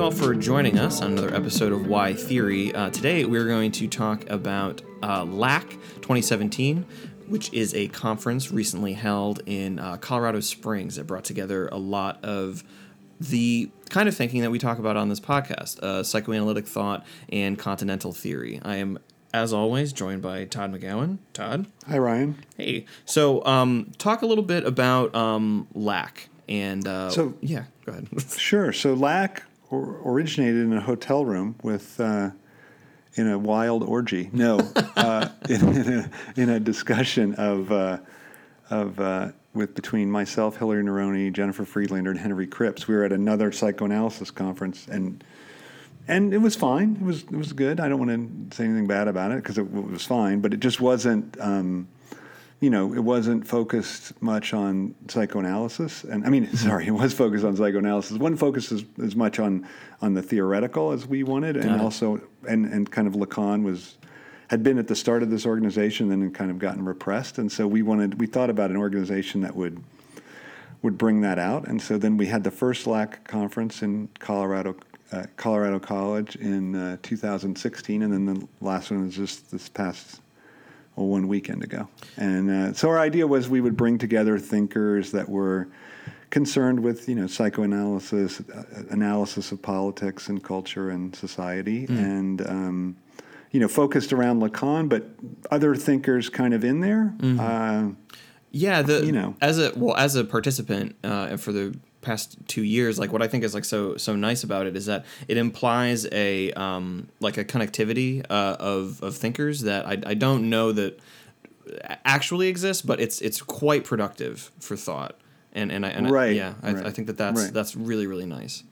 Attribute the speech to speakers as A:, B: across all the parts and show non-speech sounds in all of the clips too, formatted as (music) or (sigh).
A: You all for joining us on another episode of Why Theory. Uh, today we're going to talk about uh, LACK 2017, which is a conference recently held in uh, Colorado Springs that brought together a lot of the kind of thinking that we talk about on this podcast uh, psychoanalytic thought and continental theory. I am, as always, joined by Todd McGowan. Todd?
B: Hi, Ryan.
A: Hey. So, um, talk a little bit about um, LACK. And uh,
B: So-
A: yeah, go ahead. (laughs)
B: Sure. So LACK or, originated in a hotel room with uh, in a wild orgy. No, (laughs) uh, in, in, a, in a discussion of uh, of uh, with between myself, Hilary Neroni, Jennifer Friedlander, and Henry Krips. We were at another psychoanalysis conference and. And it was fine. It was it was good. I don't want to say anything bad about it because it, w- was fine, but it just wasn't. Um, you know, it wasn't focused much on psychoanalysis. And I mean, (laughs) sorry, it was focused on psychoanalysis. Wasn't focused as, as much on on the theoretical as we wanted, and
A: it.
B: also and and kind of Lacan was had been at the start of this organization, then had kind of gotten repressed, and so we wanted we thought about an organization that would would bring that out, and so then we had the first LACK conference in Colorado. Uh, Colorado College in uh, 2016, and then the last one was just this past well, one weekend ago. And uh, so our idea was we would bring together thinkers that were concerned with, you know, psychoanalysis, uh, analysis of politics and culture and society, and um, you know, focused around Lacan, but other thinkers kind of in there. Uh,
A: Yeah, the
B: You know.
A: as a well as a participant uh, and for the past two years, like what I think is like so so nice about it is that it implies a um, like a connectivity uh, of of thinkers that I, I don't know that actually exists, but it's it's quite productive for thought. And and I and I- yeah, I,
B: right,
A: I think that that's
B: right.
A: that's really really nice.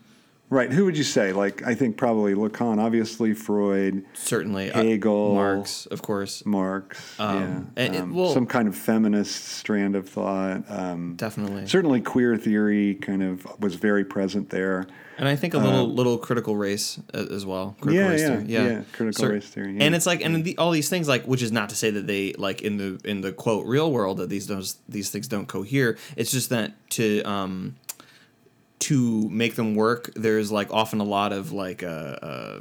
B: Right. Who would you say? Like, I think probably Lacan, obviously Freud,
A: Certainly, uh,
B: Hegel.
A: Marx, of course,
B: Marx,
A: Um,
B: yeah,
A: it-
B: um,
A: well-
B: some kind of feminist strand of thought. Um,
A: definitely.
B: certainly queer theory kind of was very present there.
A: And I think a little little critical race as well. Critical
B: Uh, Yeah,
A: race
B: yeah,
A: theory. yeah,
B: yeah, critical
A: Cer-
B: race theory, yeah.
A: And it's like, and the, all these things, like, which is not to say that they like in the in the quote real world that these those these things don't cohere. It's just that to um to make them work, there's like often a lot of like uh. uh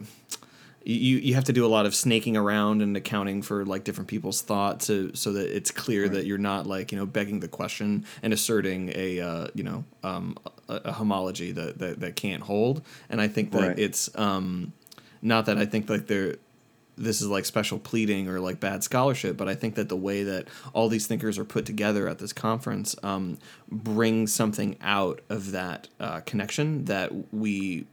A: you, you have to do a lot of snaking around and accounting for like different people's thoughts so, so that it's clear that you're not like you know begging the question and asserting a uh, you know um, a, a homology that, that that can't hold and I think that
B: Right.
A: it's um, not that I think like they're this is like special pleading or like bad scholarship, but I think that the way that all these thinkers are put together at this conference um, brings something out of that uh, connection that we,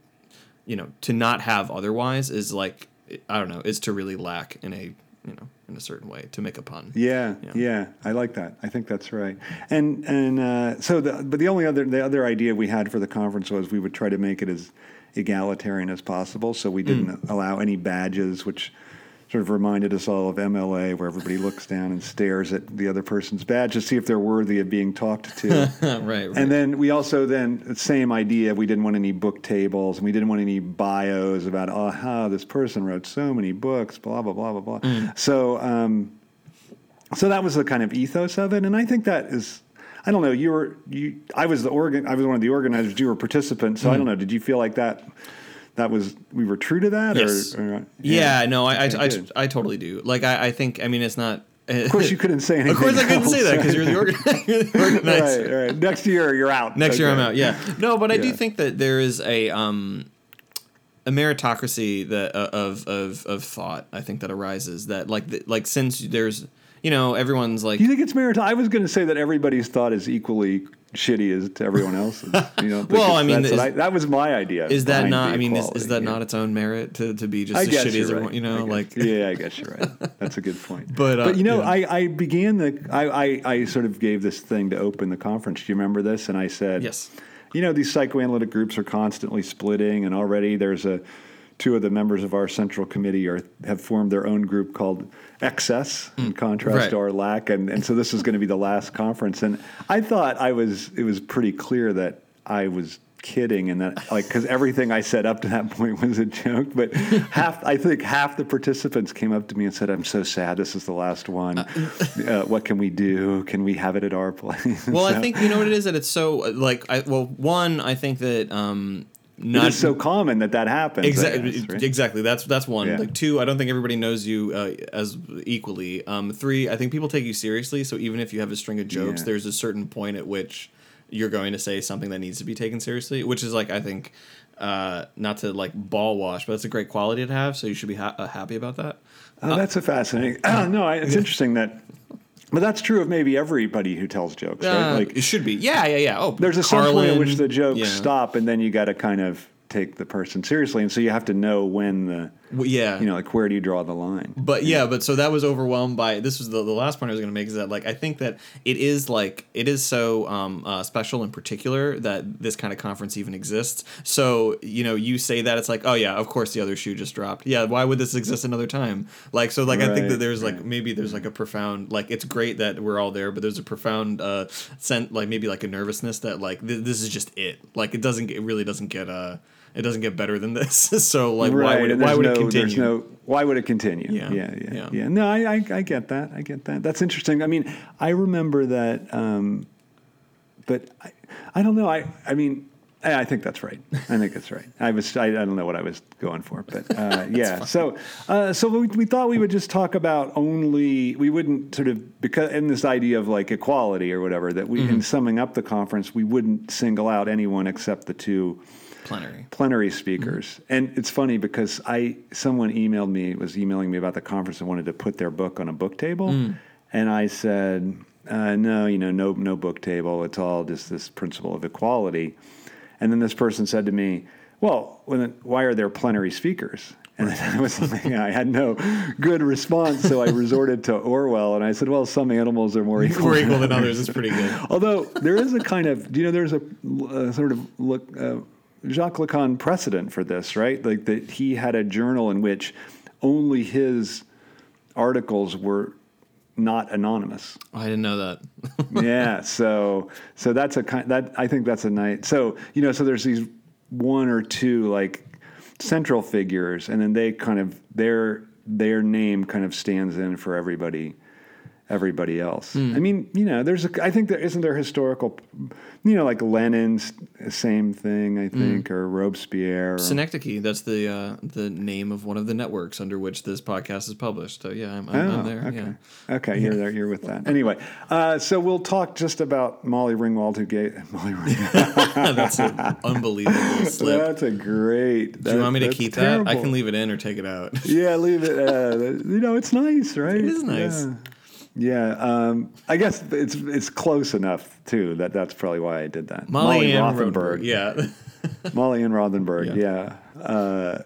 A: you know, to not have otherwise is like I don't know, is to really lack in a you know in a certain way to make a pun.
B: Yeah,
A: Yeah.
B: yeah, I like that. I think that's right. And and uh, so, the, but the only other the other idea we had for the conference was we would try to make it as egalitarian as possible. So we didn't allow any badges, which sort of reminded us all of MLA, where everybody looks down and stares at the other person's badge to see if they're worthy of being talked to. (laughs)
A: right, right.
B: And then we also then the same idea. We didn't want any book tables, and we didn't want any bios about oh how this person wrote so many books, blah blah blah blah blah. So um, so that was the kind of ethos of it, and I think that is. I don't know. You were you. I was the organ. I was one of the organizers. You were a participant. So I don't know. Did you feel like that? That was we were true to that,
A: Yes.
B: or, or
A: yeah, no, I, I,
B: Okay,
A: I,
B: good.
A: I totally do. Like I, I think I mean it's not. (laughs)
B: Of course, you couldn't say anything.
A: Of course, I couldn't say that because you're the organ- (laughs) you're the (laughs) organizer.
B: right, right. Next year, you're out.
A: Next year I'm out. Yeah. No, but I do think that there is a um a meritocracy that uh, of of of thought. I think that arises that like the, like since there's you know everyone's like
B: Do you think it's merit? I was going to say that everybody's thought is equally shitty as to everyone else's. You know, (laughs)
A: Well, I mean, is-
B: I- that was my idea.
A: is that not? I mean, is, is that
B: yeah.
A: not its own merit to, to be just
B: I
A: as shitty as everyone?
B: right.
A: You know, like
B: yeah, I guess you're right. That's a good point. (laughs)
A: But, uh,
B: but you know,
A: yeah.
B: I, I began the I, I I sort of gave this thing to open the conference. Do you remember this? And I said,
A: Yes.
B: You know, these psychoanalytic groups are constantly splitting, and already there's a two of the members of our central committee are have formed their own group called Excess, in contrast
A: Mm. Right.
B: to our lack, and and so this is going to be the last conference. And I thought I was it was pretty clear that I was kidding and that like because everything I said up to that point was a joke. But (laughs) half I think half the participants came up to me and said, "I'm so sad. This is the last one. Uh, (laughs) what can we do? Can we have it at our place?"
A: Well, I think you know what it is that it's so uh, like I well one I think that um not
B: so common that that happens.
A: Exactly.
B: guess, right?
A: Exactly. That's that's one.
B: Yeah.
A: Like two, I don't think everybody knows you uh, as equally. Um, three, I think people take you seriously. So even if you have a string of jokes,
B: Yeah.
A: there's a certain point at which you're going to say something that needs to be taken seriously. Which is like I think, uh, not to like ball wash, but it's a great quality to have. So you should be ha- uh, happy about that.
B: Oh, that's a fascinating. Oh, (clears throat) no, I, it's (laughs) interesting that, but that's true of maybe everybody who tells jokes, right?
A: Uh,
B: Like
A: it should be. Yeah, yeah, yeah. Oh,
B: there's a certain point at which the jokes
A: yeah.
B: stop, and then you got to kind of take the person seriously, and so you have to know when the,
A: Well, yeah.
B: you know, like where do you draw the line?
A: But yeah, but so that was overwhelmed by this was the, the last point I was going to make is that like I think that it is like it is so um, uh, special in particular that this kind of conference even exists. So you know you say that it's like oh yeah of course the other shoe just dropped yeah why would this exist another time like so like I think that
B: Right,
A: there's like maybe there's like a profound like it's great that we're all there but there's a profound uh sense like maybe like a nervousness that like th- this is just it like it doesn't it really doesn't get uh it doesn't get better than this (laughs) so like why would it why would
B: no,
A: it continue
B: no, why would it continue?
A: Yeah,
B: yeah, yeah.
A: yeah.
B: yeah. No, I, I, I get that. I get that. That's interesting. I mean, I remember that, um, but I, I don't know. I, I mean, I, think that's right. I think that's right. I was, I, I don't know what I was going for, but uh, (laughs) yeah. So, uh, so we, we thought we would just talk about only. We wouldn't sort of because in this idea of like equality or whatever that we in summing up the conference we wouldn't single out anyone except the two
A: plenary
B: plenary speakers. And it's funny because I someone emailed me was emailing me about the conference and wanted to put their book on a book table, and I said, uh, no, you know, no no book table. It's all just this principle of equality. And then this person said to me, well, when, why are there plenary speakers? And that (laughs) was something I had no good response, so I resorted to Orwell, and I said, "Well, some animals are more equal,
A: more equal than others It's pretty good
B: Although there is a kind of, do you know, there's a, a sort of look, uh, Jacques Lacan precedent for this, right? Like that he had a journal in which only his articles were not anonymous.
A: Oh, I didn't know that. (laughs)
B: yeah, so so that's a kind that I think that's a nice. So you know, so there's these one or two like central figures, and then they kind of their their name kind of stands in for everybody everybody else. I mean, you know, there's a I think there isn't there historical you know like Lenin's same thing I think or Robespierre or,
A: Synecdoche, that's the uh, the name of one of the networks under which this podcast is published. So yeah, I'm, I'm,
B: Oh,
A: I'm there.
B: Okay.
A: Yeah.
B: Okay, you're there. You're with that. Anyway, uh, so we'll talk just about Molly Ringwald, who gave (laughs) Molly Ringwald. (laughs)
A: that's an unbelievable (laughs) slip.
B: That's a great.
A: Do you want me to keep that? I can leave it in or take it out.
B: Yeah, leave it. Uh, you know, it's nice, right?
A: It is nice.
B: Yeah. Yeah, um, I guess it's it's close enough too that that's probably why I did that.
A: Molly, (laughs) Ann
B: Rothenberg.
A: Yeah.
B: Molly and Rothenberg. Yeah, uh,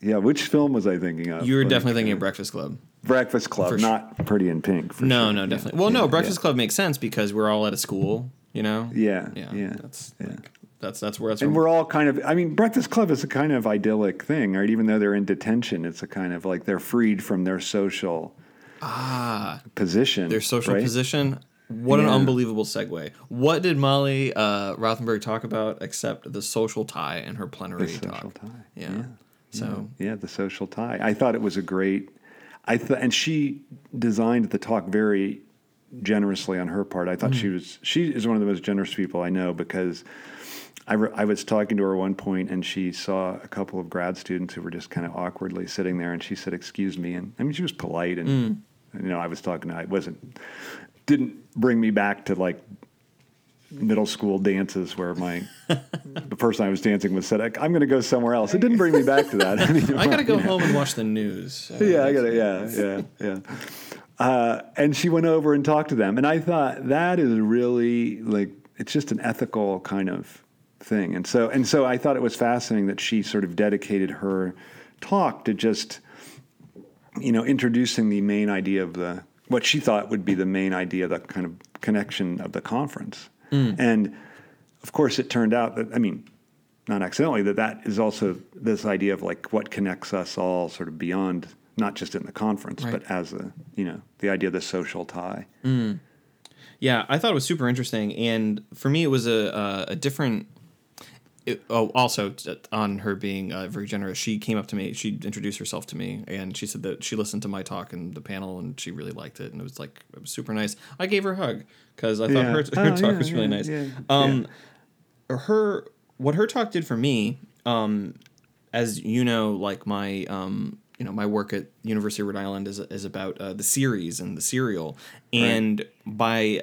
B: yeah. Which film was I thinking of?
A: you were
B: Like,
A: definitely thinking of Breakfast Club.
B: Breakfast Club,
A: For sure.
B: not Pretty in Pink. For
A: No,
B: sure.
A: no,
B: Yeah,
A: definitely. Well,
B: yeah,
A: no,
B: yeah.
A: Breakfast Club makes sense because we're all at a school, you know?
B: Yeah,
A: Yeah.
B: yeah,
A: That's
B: yeah.
A: like, that's that's where that's
B: And
A: where
B: we're all kind of, I mean, Breakfast Club is a kind of idyllic thing, right? Even though they're in detention, it's a kind of like they're freed from their social
A: ah
B: position.
A: their social
B: right?
A: position. What an unbelievable segue. What did Molly uh, Rothenberg talk about except the social tie in her plenary
B: The social
A: talk?
B: tie.
A: Yeah.
B: Yeah.
A: So
B: Yeah, the social tie. I thought it was a great, I th- and she designed the talk very generously on her part. I thought she was, she is one of the most generous people I know because I, re- I was talking to her at one point and she saw a couple of grad students who were just kind of awkwardly sitting there and she said, excuse me. And I mean, she was polite and, you know, I was talking, I wasn't, didn't bring me back to like middle school dances where my, (laughs) the person I was dancing with said, I'm going to go somewhere else. It didn't bring me back to that. I (laughs) mean,
A: I gotta go home and watch the news. So (laughs)
B: yeah, I got it. Yeah, yeah, yeah. Uh, and she went over and talked to them, and I thought that is really like it's just an ethical kind of thing. And so, and so, I thought it was fascinating that she sort of dedicated her talk to just, you know, introducing the main idea of the what she thought would be the main idea, the kind of connection of the conference. Mm. And of course, it turned out that I mean, not accidentally, that that is also this idea of like what connects us all, sort of beyond not just in the conference,
A: Right.
B: but as a you know the idea of the social tie. Mm.
A: Yeah, I thought it was super interesting, and for me, it was a, a different. It, oh, also on her being uh, very generous, she came up to me. She introduced herself to me, and she said that she listened to my talk and the panel, and she really liked it, and it was like it was super nice. I gave her a hug because I thought
B: Yeah.
A: her, (laughs) her
B: Oh,
A: talk
B: yeah,
A: was really
B: yeah,
A: nice. Um, her what her talk did for me, um, as you know, like my um, you know my work at University of Rhode Island is is about uh, the series and the serial, and by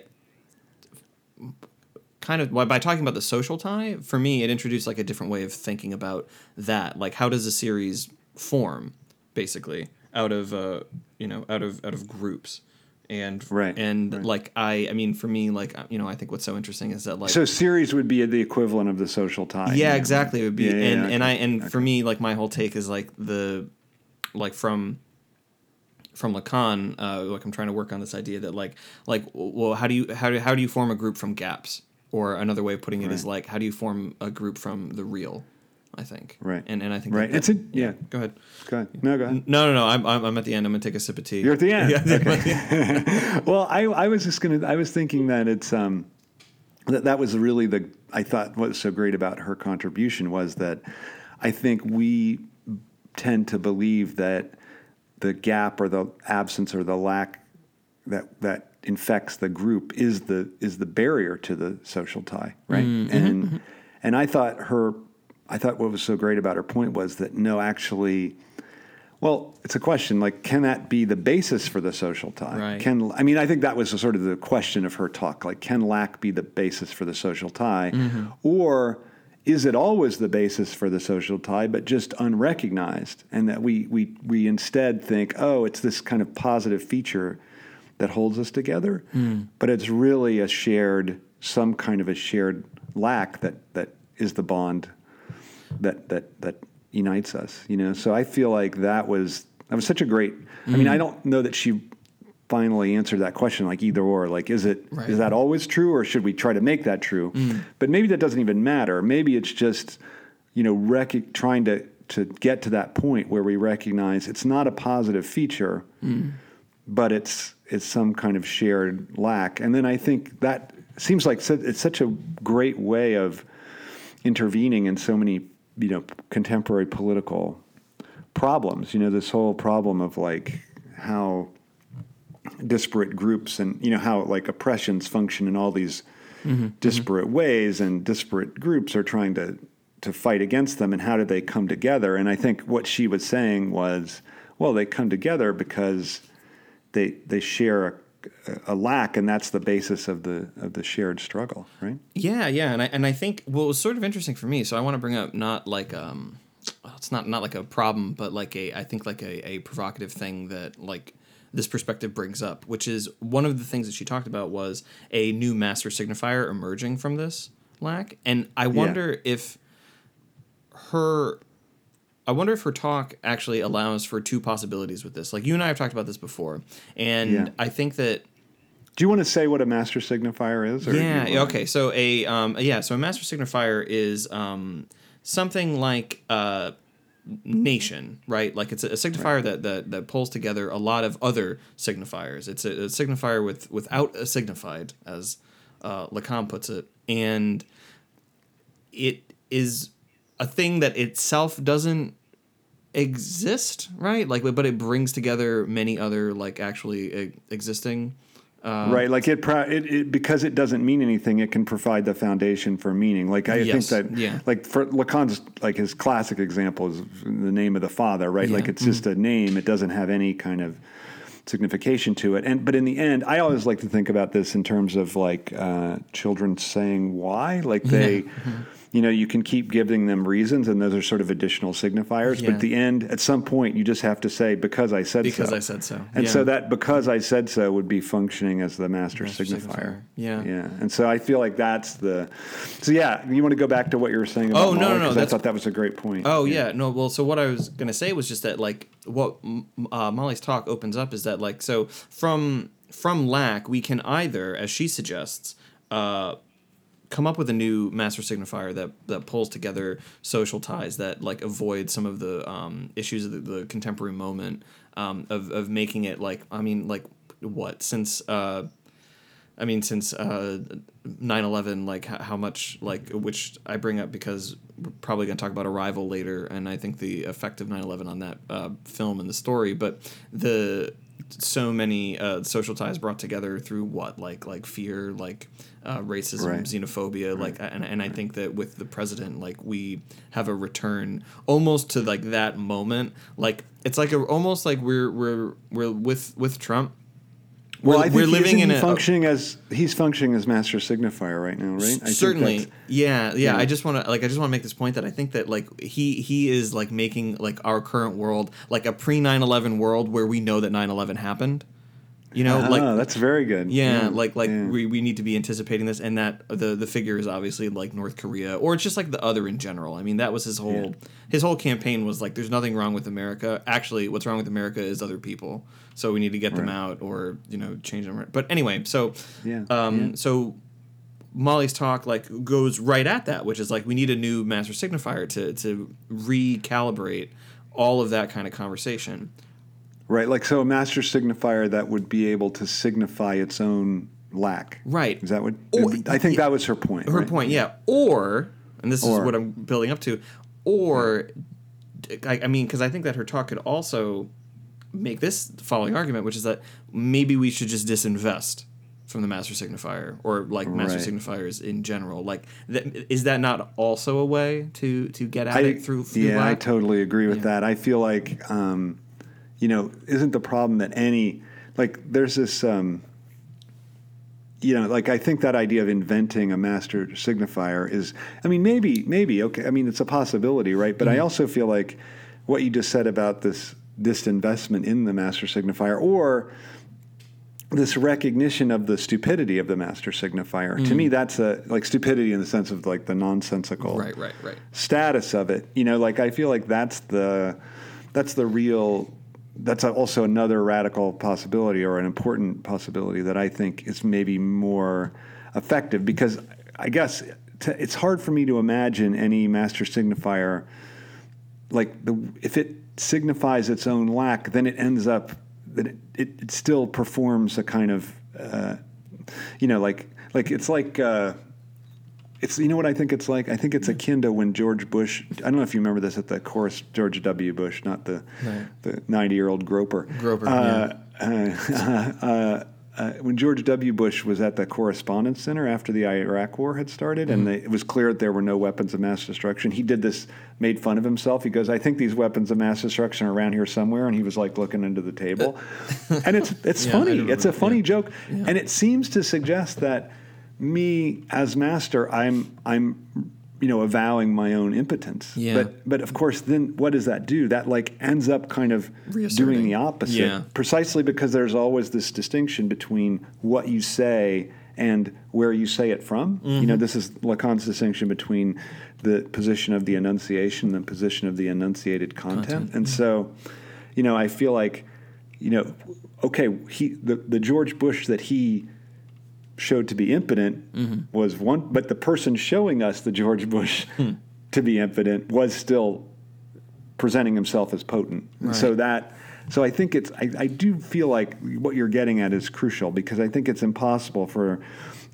A: kind of by talking about the social tie for me it introduced like a different way of thinking about that like how does a series form basically out of uh you know out of out of groups and
B: Right,
A: and
B: right.
A: like i i mean for me like uh, you know i think what's so interesting is that like
B: So series would be the equivalent of the social tie.
A: yeah,
B: right?
A: exactly. It would be,
B: Yeah, yeah,
A: and
B: yeah,
A: and I
B: okay,
A: and for me, like my whole take is like the, like from, from Lacan, uh, like I'm trying to work on this idea that like like well, how do you how do how do you form a group from gaps? Or another way of putting it is
B: Right.
A: like how do you form a group from the real? I think.
B: Right.
A: And and I think
B: Right.
A: that-
B: It's a- yeah.
A: Go ahead.
B: Go ahead. No, go ahead.
A: No, no, no. I'm, I'm I'm at the end. I'm gonna take a sip of tea.
B: You're at the end. (laughs)
A: Yeah.
B: Okay. (laughs) well, I, I was just gonna. I was thinking that it's um, that that was really the. I thought what was so great about her contribution was that I think we tend to believe that the gap or the absence or the lack that that infects the group is the is the barrier to the social tie, mm-hmm. right? Mm-hmm. And mm-hmm. and I thought her I thought what was so great about her point was that no, actually, well, it's a question like, can that be the basis for the social tie?
A: Right.
B: Can I mean, I think that was sort of the question of her talk. Like, can lack be the basis for the social tie, or is it always the basis for the social tie, but just unrecognized, and that we we we instead think, oh, it's this kind of positive feature that holds us together, hmm. but it's really a shared, some kind of a shared lack that that is the bond that that that unites us you know? So i feel like that was that was such a great i mean i hmm. don't know that she finally answered that question like either or like is it is
A: Right.
B: that always true or should we try to make that true? Hmm. But maybe that doesn't even matter. Maybe it's just you know rec- trying to to get to that point where we recognize it's not a positive feature but it's it's some kind of shared lack. And then i think that seems like it's such a great way of intervening in so many you know contemporary political problems. You know this whole problem of like how disparate groups and you know how like oppressions function in all these mm-hmm. disparate ways and disparate groups are trying to to fight against them and how do they come together? And i think what she was saying was well they come together because they they share a, a lack and that's the basis of the of the shared struggle right
A: Yeah, yeah, and I and I think what was sort of interesting for me. So I want to bring up not like um, well, it's not not like a problem, but like a I think like a, a provocative thing that like this perspective brings up, which is one of the things that she talked about was a new master signifier emerging from this lack, and I wonder if her. I wonder if her talk actually allows for two possibilities with this. Like you and I have talked about this before, and
B: Yeah.
A: I think that
B: do you want to say what a master signifier is
A: yeah. Okay. So a um, yeah. So a master signifier is um, something like a nation, right? Like it's a, a signifier that, that that pulls together a lot of other signifiers. It's a, a signifier with without a signified, as uh, Lacan puts it, and it is a thing that itself doesn't exist, right? Like, but it brings together many other like actually existing. Uh,
B: right like it, pro- it, it because it doesn't mean anything it can provide the foundation for meaning like i
A: Yes,
B: think that
A: yeah.
B: like for lacan's like his classic example is the name of the father right like
A: Yeah,
B: it's just a name it doesn't have any kind of signification to it and but in the end i always like to think about this in terms of like uh, children saying why like they
A: Mm-hmm.
B: You know you can keep giving them reasons and those are sort of additional signifiers but at the end at some point you just have to say because i said
A: Because
B: so
A: I said so,
B: and
A: yeah.
B: so that because i said so would be functioning as the master,
A: Master
B: signifier.
A: signifier, yeah.
B: yeah and so i feel like that's the so yeah you want to go back to what you were saying about
A: Oh, no, no, no,
B: i thought that was a great point
A: Oh yeah. no. Well, so what I was gonna say was just that like what uh, Molly's talk opens up is that like so from from lack we can either, as she suggests, uh, come up with a new master signifier that that pulls together social ties that like avoid some of the um, issues of the, the contemporary moment um, of of making it like I mean like what since. Uh, I mean, since uh, 9/11, like how much, like which I bring up because we're probably going to talk about Arrival later, and I think the effect of 9/11 on that uh, film and the story. But the so many uh, social ties brought together through what? Like like fear like uh, racism
B: Right.
A: xenophobia like and, and i think that with the president like we have a return almost to like that moment. Like it's like a, almost like we're we're we're with with trump
B: Well,
A: we're,
B: I think
A: we're living in a
B: functioning as he's functioning as master signifier right now, right? I
A: certainly yeah, yeah
B: yeah.
A: i just want to like i just want to make this point that i think that like he he is like making like our current world like a pre 9-11 world where we know that 9-11 happened you know
B: Ah,
A: like
B: that's very good.
A: yeah, like like
B: yeah.
A: we, we need to be anticipating this and that the the figure is obviously like North Korea or it's just like the other in general. I mean that was his whole his whole campaign was like there's nothing wrong with America. Actually, what's wrong with America is other people. So we need to get them out or you know change them. But anyway, so
B: Yeah,
A: um
B: yeah.
A: so Molly's talk like goes right at that, which is like we need a new master signifier to to recalibrate all of that kind of conversation.
B: Right, like so a master signifier that would be able to signify its own lack.
A: Right.
B: Is that what?
A: Or-
B: I think that was her point.
A: her
B: right?
A: point yeah or and this is what i'm building up to or i, I mean because i think that her talk could also make this following argument which is that maybe we should just disinvest from the master signifier or like master
B: Right.
A: signifiers in general like is that not also a way to to get at
B: I,
A: it through, through
B: yeah, I totally agree with that. I feel like, um, you know, isn't the problem that any like there's this, um, you know, like I think that idea of inventing a master signifier is, I mean, maybe, maybe okay. I mean, it's a possibility, right? But I also feel like what you just said about this disinvestment in the master signifier, or this recognition of the stupidity of the master signifier. To me, that's a like stupidity in the sense of like the nonsensical
A: right right right
B: status of it. You know, like I feel like that's the that's the real that's also another radical possibility or an important possibility that I think is maybe more effective because I guess t- it's hard for me to imagine any master signifier like the if it signifies its own lack, then it ends up that it, it, it still performs a kind of uh, you know like like it's like uh, it's you know what I think it's like I think it's akin to when George Bush I don't know if you remember this at the chorus George W Bush not the
A: Right.
B: the ninety year old groper
A: Groper,
B: uh, (laughs) uh, uh, uh, when George W. Bush was at the Correspondence Center after the Iraq War had started, and they, it was clear that there were no weapons of mass destruction, he did this, made fun of himself. He goes, "I think these weapons of mass destruction are around here somewhere," and he was like looking under the table, (laughs) and it's it's
A: Yeah,
B: funny. It's a funny
A: yeah.
B: joke, and it seems to suggest that me as master, I'm I'm you know avowing my own impotence.
A: Yeah.
B: But but of course, then what does that do? That like ends up kind of doing the opposite
A: Yeah.
B: precisely because there's always this distinction between what you say and where you say it from. You
A: Mm-hmm.
B: know, this is Lacan's distinction between the position of the enunciation and the position of the enunciated content.
A: Content,
B: And so, you know, I feel like, you know, okay, he the, the George Bush that he showed to be impotent
A: Mm-hmm.
B: was one, but the person showing us the George Bush
A: Hmm. (laughs)
B: to be impotent was still presenting himself as potent. And So that, so I think it's, I, I do feel like what you're getting at is crucial because I think it's impossible for,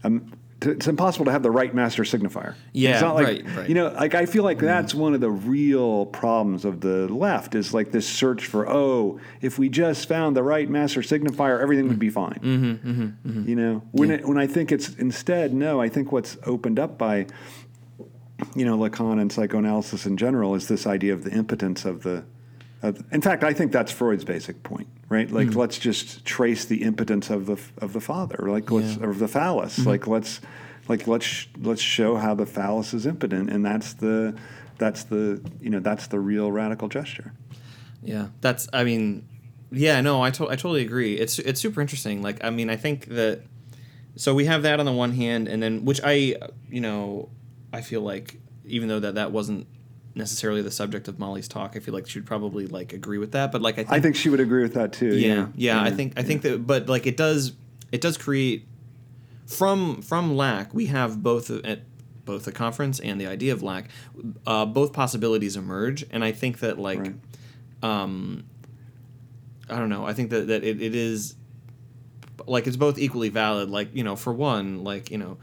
B: um, it's impossible to have the right master signifier.
A: Yeah,
B: it's not like,
A: right, right.
B: You know, like I feel like mm. that's one of the real problems of the left is like this search for, oh, if we just found the right master signifier, everything would be mm-hmm. fine.
A: Mm-hmm, mm-hmm, mm-hmm,
B: You know, when it, when I think it's instead, no, I think what's opened up by you know, Lacan and psychoanalysis in general is this idea of the impotence of the. Of, in fact, I think that's Freud's basic point, right? Like,
A: Hmm.
B: let's just trace the impotence of the of the father, like let's
A: Yeah.
B: or the phallus,
A: Mm-hmm.
B: like let's like let's let's show how the phallus is impotent, and that's the that's the you know that's the real radical gesture.
A: Yeah, that's. I mean, yeah, no, I to- I totally agree. It's it's super interesting. Like, I mean, I think that. So we have that on the one hand, and then which I, you know, I feel like even though that that wasn't necessarily the subject of Molly's talk, I feel like she'd probably like agree with that. But like, I think,
B: I think she would agree with that too.
A: yeah, yeah, I think I think that, but like, it does it does create from from lack we have both at both the conference and the idea of lack uh, both possibilities emerge and i think that like
B: Right.
A: um i don't know i think that, that it, it is like it's both equally valid like you know for one like you know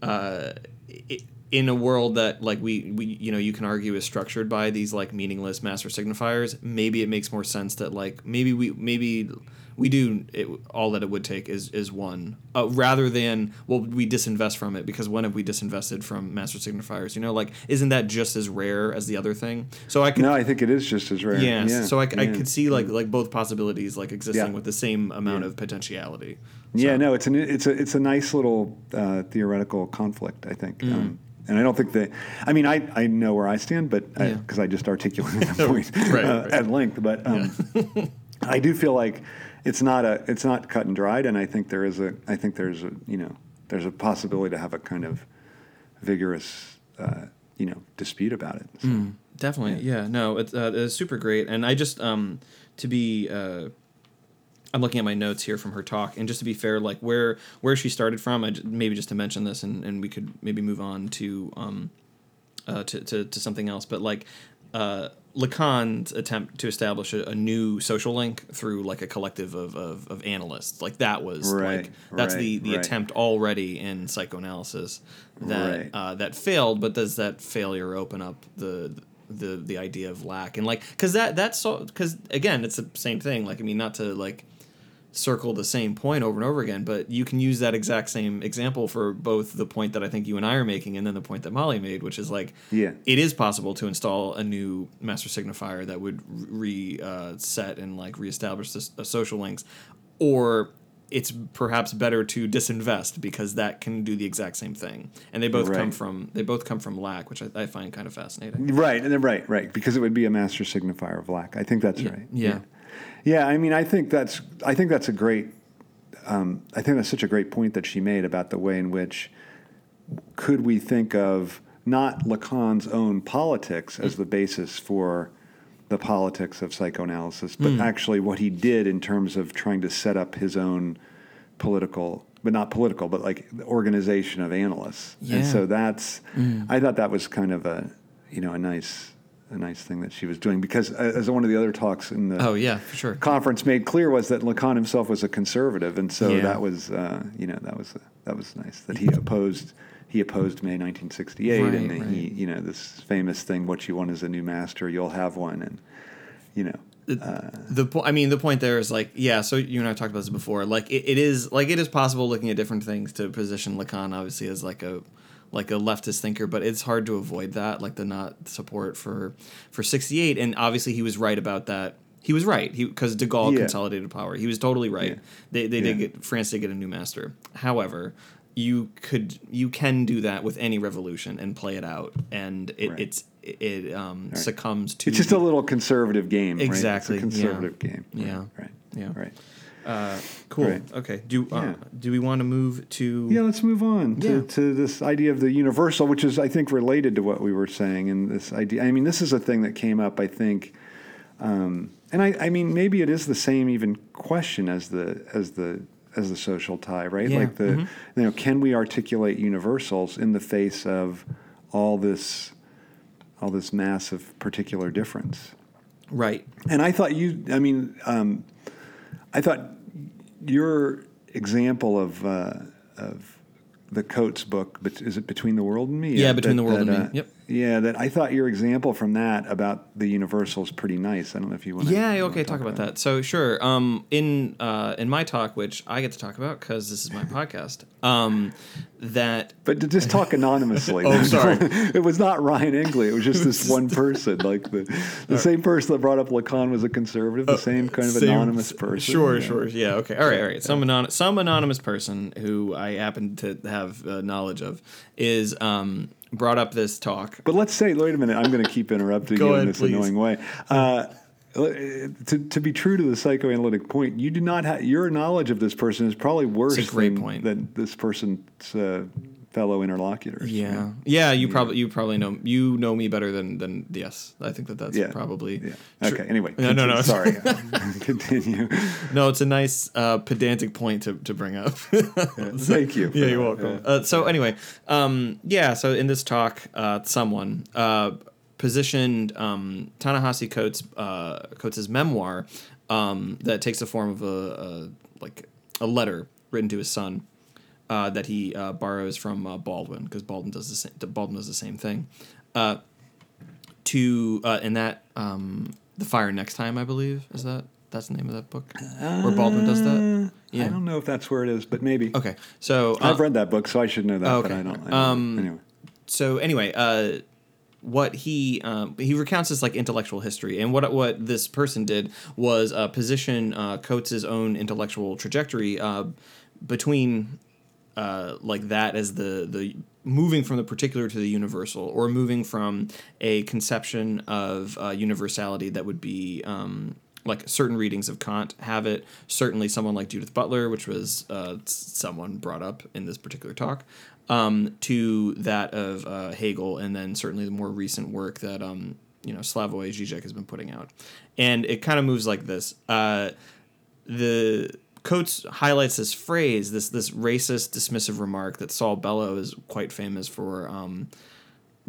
A: uh it, in a world that like we we you know you can argue is structured by these like meaningless master signifiers, maybe it makes more sense that like maybe we maybe we do it, all that it would take is is one uh, rather than well we disinvest from it because when have we disinvested from master signifiers you know like isn't that just as rare as the other thing so i could
B: no i think it is just as rare
A: yes
B: yeah.
A: so I, I could see like like both possibilities like existing
B: Yeah.
A: with the same amount
B: Yeah.
A: of potentiality
B: Yeah, no, it's an it's a it's a nice little uh, theoretical conflict, I think.
A: Mm.
B: Um, and I don't think that. I mean, I, I know where I stand, but
A: Yeah.
B: because I, just articulated the (laughs) point
A: Right,
B: uh,
A: right.
B: at length. But um, (laughs) I do feel like it's not a it's not cut and dried, and I think there is a I think there's a you know there's a possibility to have a kind of vigorous uh, you know dispute about it. So,
A: Mm, definitely yeah, no it's, uh, it's super great and i just um to be uh i'm looking at my notes here from her talk and just to be fair like where where she started from I j- maybe just to mention this and, and we could maybe move on to um uh, to, to, to something else but like uh lacan's attempt to establish a, a new social link through like a collective of, of, of analysts. Like that was
B: Right,
A: like that's the,
B: right,
A: the
B: right.
A: attempt already in psychoanalysis that uh, that failed, but does that failure open up the the the idea of lack? And like because that that's so because again it's the same thing. Like I mean not to like circle the same point over and over again, but you can use that exact same example for both the point that I think you and I are making and then the point that Molly made, which is like
B: Yeah.
A: it is possible to install a new master signifier that would re uh, set and like reestablish this, uh, social links, or it's perhaps better to disinvest because that can do the exact same thing. And they both come from they both come from lack, which I, I find kind of fascinating.
B: Right, and then right, right, because it would be a master signifier of lack. I think that's right.
A: yeah.
B: yeah. I mean, I think that's I think that's a great. Um, I think that's such a great point that she made about the way in which could we think of not Lacan's own politics as mm. the basis for the politics of psychoanalysis, but mm. actually what he did in terms of trying to set up his own political, but not political, but like the organization of analysts.
A: Yeah.
B: And so that's, mm. I thought that was kind of a, you know, a nice, a nice thing that she was doing because uh, as one of the other talks in the
A: Oh yeah, for sure.
B: conference made clear was that Lacan himself was a conservative, and so
A: Yeah.
B: that was uh, you know that was that was nice that he opposed he opposed May 1968,
A: Right,
B: and that he you know this famous thing: "What you want is a new master, you'll have one," and you know
A: the po- I mean the point there is like yeah so you and I talked about this before like it, it is like it is possible looking at different things to position Lacan obviously as like a like a leftist thinker but it's hard to avoid that like the not support for for 68 and obviously he was right about that he was right because de Gaulle
B: Yeah.
A: consolidated power he was totally right
B: Yeah.
A: they they did get France did get a new master however you could you can do that with any revolution and play it out and it,
B: Right.
A: it's it um, succumbs to
B: it's just a little conservative game,
A: Exactly,
B: Right? It's a
A: yeah.
B: conservative game.
A: Yeah.
B: right,
A: Yeah.
B: right.
A: Uh, cool.
B: Right.
A: Okay. Do uh,
B: Yeah.
A: do we want to move to?
B: Yeah, let's move on to,
A: Yeah.
B: to this idea of the universal, which is, I think, related to what we were saying. And this idea, I mean, this is a thing that came up, I think, um, and I, I mean, maybe it is the same even question as the as the as the social tie, right?
A: Yeah,
B: Like the,
A: mhm.
B: you know, can we articulate universals in the face of all this, all this mass of particular difference?
A: Right.
B: And I thought you, I mean, um, I thought your example of uh, of the Coates book, but is it Between the World and Me?
A: Yeah, Between
B: that-
A: the World and
B: that,
A: Me.
B: uh,
A: Yep.
B: Yeah, that I thought your example from that about the universal is pretty nice. I don't know if you want.
A: To Yeah. Okay. Talk about that. So sure. Um. In uh. In my talk, which I get to talk about because this is my podcast. Um. That. (laughs)
B: But just talk anonymously. (laughs)
A: Oh, sorry. (laughs)
B: it was not Ryan Engley. It was just this one person, like the the same person that brought up Lacan was a conservative, the same kind of
A: Uh, Same-
B: anonymous person.
A: Sure.
B: Yeah.
A: Sure. Yeah. Okay. All right. All right. Some anon- some anonymous person who I happen to have uh, knowledge of is um brought up this talk.
B: But let's say, wait a minute, I'm going to keep interrupting (laughs) you in this
A: please.
B: annoying way. Uh, to, to be true to the psychoanalytic point, you do not have your knowledge of this person is probably worse than, than this person's uh, fellow interlocutors.
A: Yeah. Yeah. You probably you probably know you know me better than than yes. I think that that's
B: Yeah.
A: probably.
B: Yeah. Okay. Anyway.
A: No, no, no.
B: Sorry. (laughs) Continue.
A: No, it's a nice uh, pedantic point to, to bring up. (laughs)
B: Thank you.
A: yeah, you're welcome. Uh, so anyway, um, yeah. So in this talk, uh, someone uh, positioned um, Ta-Nehisi Coates uh, Coates' memoir that takes the form of a, a like a letter written to his son, uh, that he uh, borrows from uh, Baldwin because Baldwin does the same. Baldwin does the same thing. Uh, to uh, in that um, the fire next time, I believe is that that's the name of that book where Baldwin does that. Yeah.
B: I don't know if that's where it is, but maybe.
A: Okay, so uh,
B: I've read that book, so I should know that, but
A: okay.
B: I don't. I don't
A: Um,
B: anyway.
A: so anyway, uh, what he um, he recounts this like intellectual history, and what what this person did was uh, position uh, Coates's own intellectual trajectory uh, between uh, like that as the the moving from the particular to the universal, or moving from a conception of uh, universality that would be. Um, like certain readings of Kant have it. Certainly, someone like Judith Butler, which was uh, someone brought up in this particular talk, um, to that of uh, Hegel, and then certainly the more recent work that um, you know Slavoj Žižek has been putting out. And it kind of moves like this. Uh, the Coates highlights this phrase, this this racist dismissive remark that Saul Bellow is quite famous for um,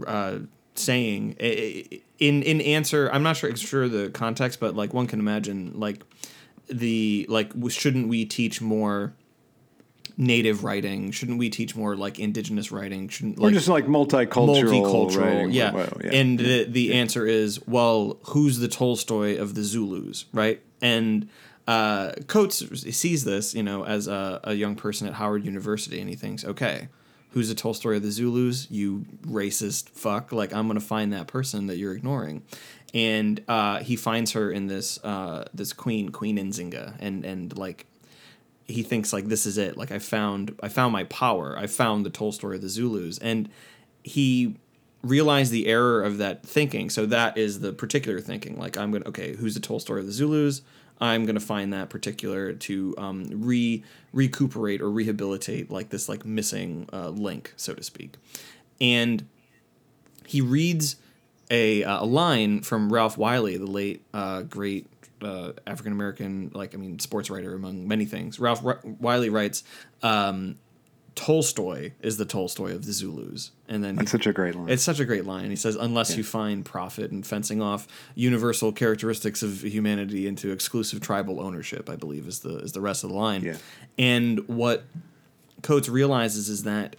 A: uh, saying in in answer. I'm not sure sure the context, but like one can imagine like the like shouldn't we teach more native writing? Shouldn't we teach more like indigenous writing? Shouldn't
B: Or just like multicultural.
A: multicultural? Yeah.
B: Well, yeah.
A: And the the answer is well, who's the Tolstoy of the Zulus, right? And uh, Coates sees this, you know, as a, a young person at Howard University, and he thinks, okay, who's the Tolstoy of the Zulus? You racist fuck! Like I'm gonna find that person that you're ignoring. And uh, he finds her in this uh, this queen, Queen Nzinga, and and like he thinks like this is it. Like i found i found my power. I found the tolstoy of the zulus. And he realized the error of that thinking. So that is the particular thinking. Like i'm gonna okay who's the tolstoy of the zulus i'm gonna find that particular to um, re recuperate or rehabilitate like this like missing uh, link so to speak and he reads a, uh, a line from Ralph Wiley, the late uh, great uh, African American, like I mean, sports writer among many things. Ralph Ri- Wiley writes, um, "Tolstoy is the Tolstoy of the Zulus," and then
B: That's
A: he,
B: such a great line.
A: it's such a great line. He says, "Unless you find profit in fencing off universal characteristics of humanity into exclusive tribal ownership," I believe is the is the rest of the line.
B: Yeah.
A: And what Coates realizes is that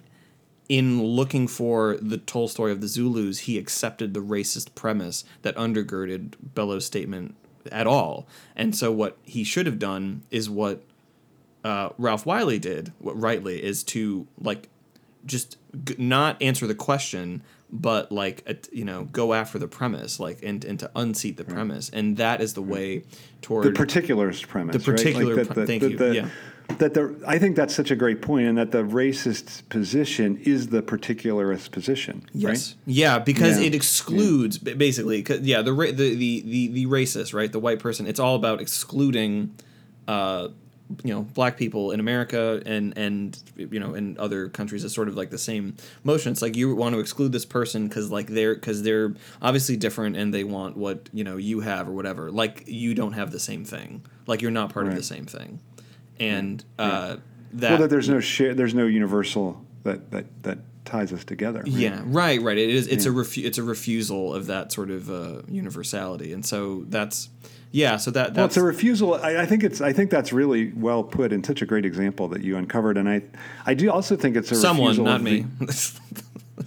A: in looking for the Tolstoy of the Zulus, he accepted the racist premise that undergirded Bellow's statement at all. And so, what he should have done is what uh, Ralph Wiley did, what rightly is to like just g- not answer the question, but like at, you know go after the premise, like and and to unseat the premise, and that is the way toward
B: the particulars premise.
A: The particular
B: right?
A: pre- thank you, yeah.
B: That the I think that's such a great point, and that the racist position is the particularist position.
A: Yes. Yeah, because
B: Yeah.
A: it excludes ba- basically. Yeah, the, the the the the racist, right? The white person. It's all about excluding, uh, you know, black people in America and and you know in other countries. is sort of like the same motion. It's like you want to exclude this person because like they're because they're obviously different and they want what you know you have or whatever. Like you don't have the same thing. Like you're not part of the same thing. And uh,
B: Right? Well, that there's no share, there's no universal that that that ties us together. right?
A: Yeah, right, right. It is. It's a refu- It's a refusal of that sort of uh, universality, and so that's yeah. So that
B: Well,
A: that's
B: it's a refusal. I, I think it's. I think that's really well put and such a great example that you uncovered. And I, I do also think it's a
A: someone,
B: refusal
A: not me.
B: the-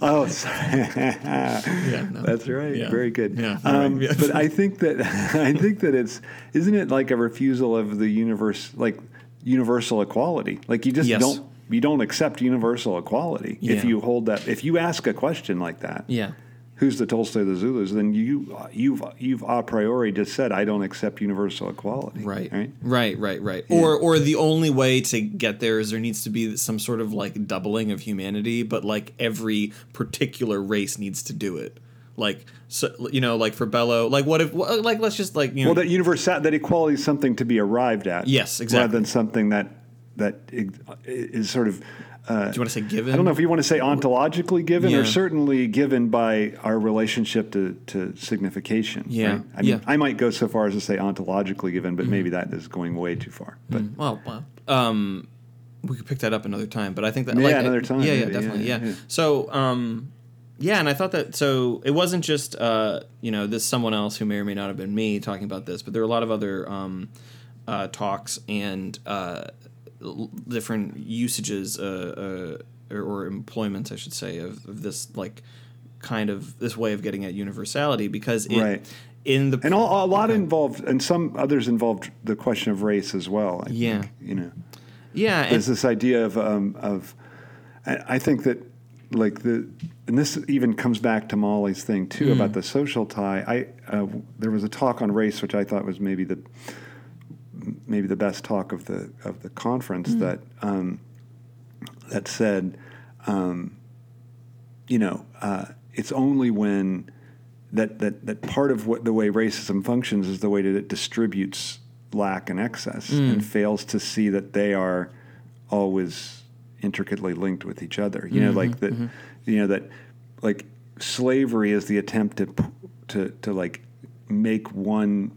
B: (laughs) oh, (laughs) sorry.
A: yeah, no.
B: That's right.
A: Yeah.
B: Very good.
A: Yeah, right.
B: Um,
A: Yeah.
B: but I (laughs) think that I think that it's isn't it like a refusal of the universe, like universal equality? Like you just
A: Yes.
B: don't you don't accept universal equality if you hold that. If you ask a question like that,
A: yeah,
B: who's the Tolstoy of the Zulus? Then you you've you've a priori just said I don't accept universal equality.
A: right,
B: Right.
A: right, right, right. Or or the only way to get there is there needs to be some sort of like doubling of humanity, but like every particular race needs to do it. Like so, you know, like for Bellow, like what if like let's just like you know
B: Well, that universal that equality is something to be arrived at.
A: Yes, exactly.
B: Rather than something that that is sort of. Uh,
A: do you want to say given?
B: I don't know if you want to say ontologically given
A: Yeah.
B: or certainly given by our relationship to, to signification.
A: Yeah,
B: right? I mean,
A: yeah.
B: I might go so far as to say ontologically given, but maybe that is going way too far. But
A: Well, well, um, we could pick that up another time, but I think that
B: Yeah,
A: like,
B: another time,
A: Yeah, yeah, definitely,
B: yeah,
A: yeah. So, um, yeah, and I thought that so it wasn't just uh, you know this someone else who may or may not have been me talking about this, but there were a lot of other um, uh, talks and uh, different usages uh, uh, or, or employments, I should say, of, of this like kind of this way of getting at universality because it,
B: Right.
A: in the
B: And all, a lot involved, and some others involved the question of race as well. I
A: Yeah.
B: think, you know,
A: yeah and,
B: there's this idea of um, of. I, I think that like the and this even comes back to Molly's thing too
A: Mm.
B: about the social tie. I uh, there was a talk on race which I thought was maybe the maybe the best talk of the of the conference
A: Mm.
B: that um, that said, um, you know, uh, it's only when that, that that part of what the way racism functions is the way that it distributes lack and excess
A: Mm.
B: and fails to see that they are always intricately linked with each other. You know, like
A: Mm-hmm,
B: that. You know that like slavery is the attempt to to to like make one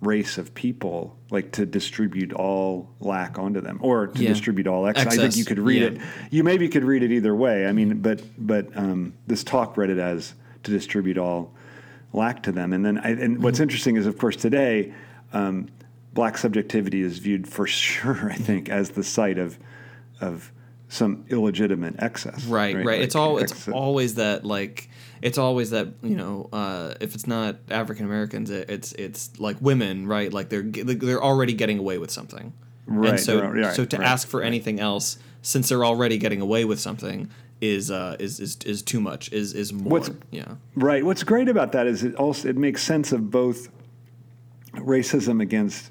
B: race of people like to distribute all lack onto them or to
A: Yeah.
B: distribute all excess. I think you could read
A: yeah.
B: it. You maybe could read it either way. I mean, but but um, this talk read it as to distribute all lack to them. And then I, and what's
A: Mm-hmm.
B: interesting is, of course, today um, black subjectivity is viewed for (laughs) sure. I think as the site of of some illegitimate excess.
A: right right,
B: Like
A: it's all it's
B: excess-
A: always that like it's always that you know uh, if it's not african americans it, it's it's like women right like they're they're already getting away with something
B: Right,
A: and so
B: right, right,
A: so to
B: right,
A: ask for anything else since they're already getting away with something is uh is is, is too much is is more
B: What's-
A: yeah
B: Right. What's great about that is it also it makes sense of both racism against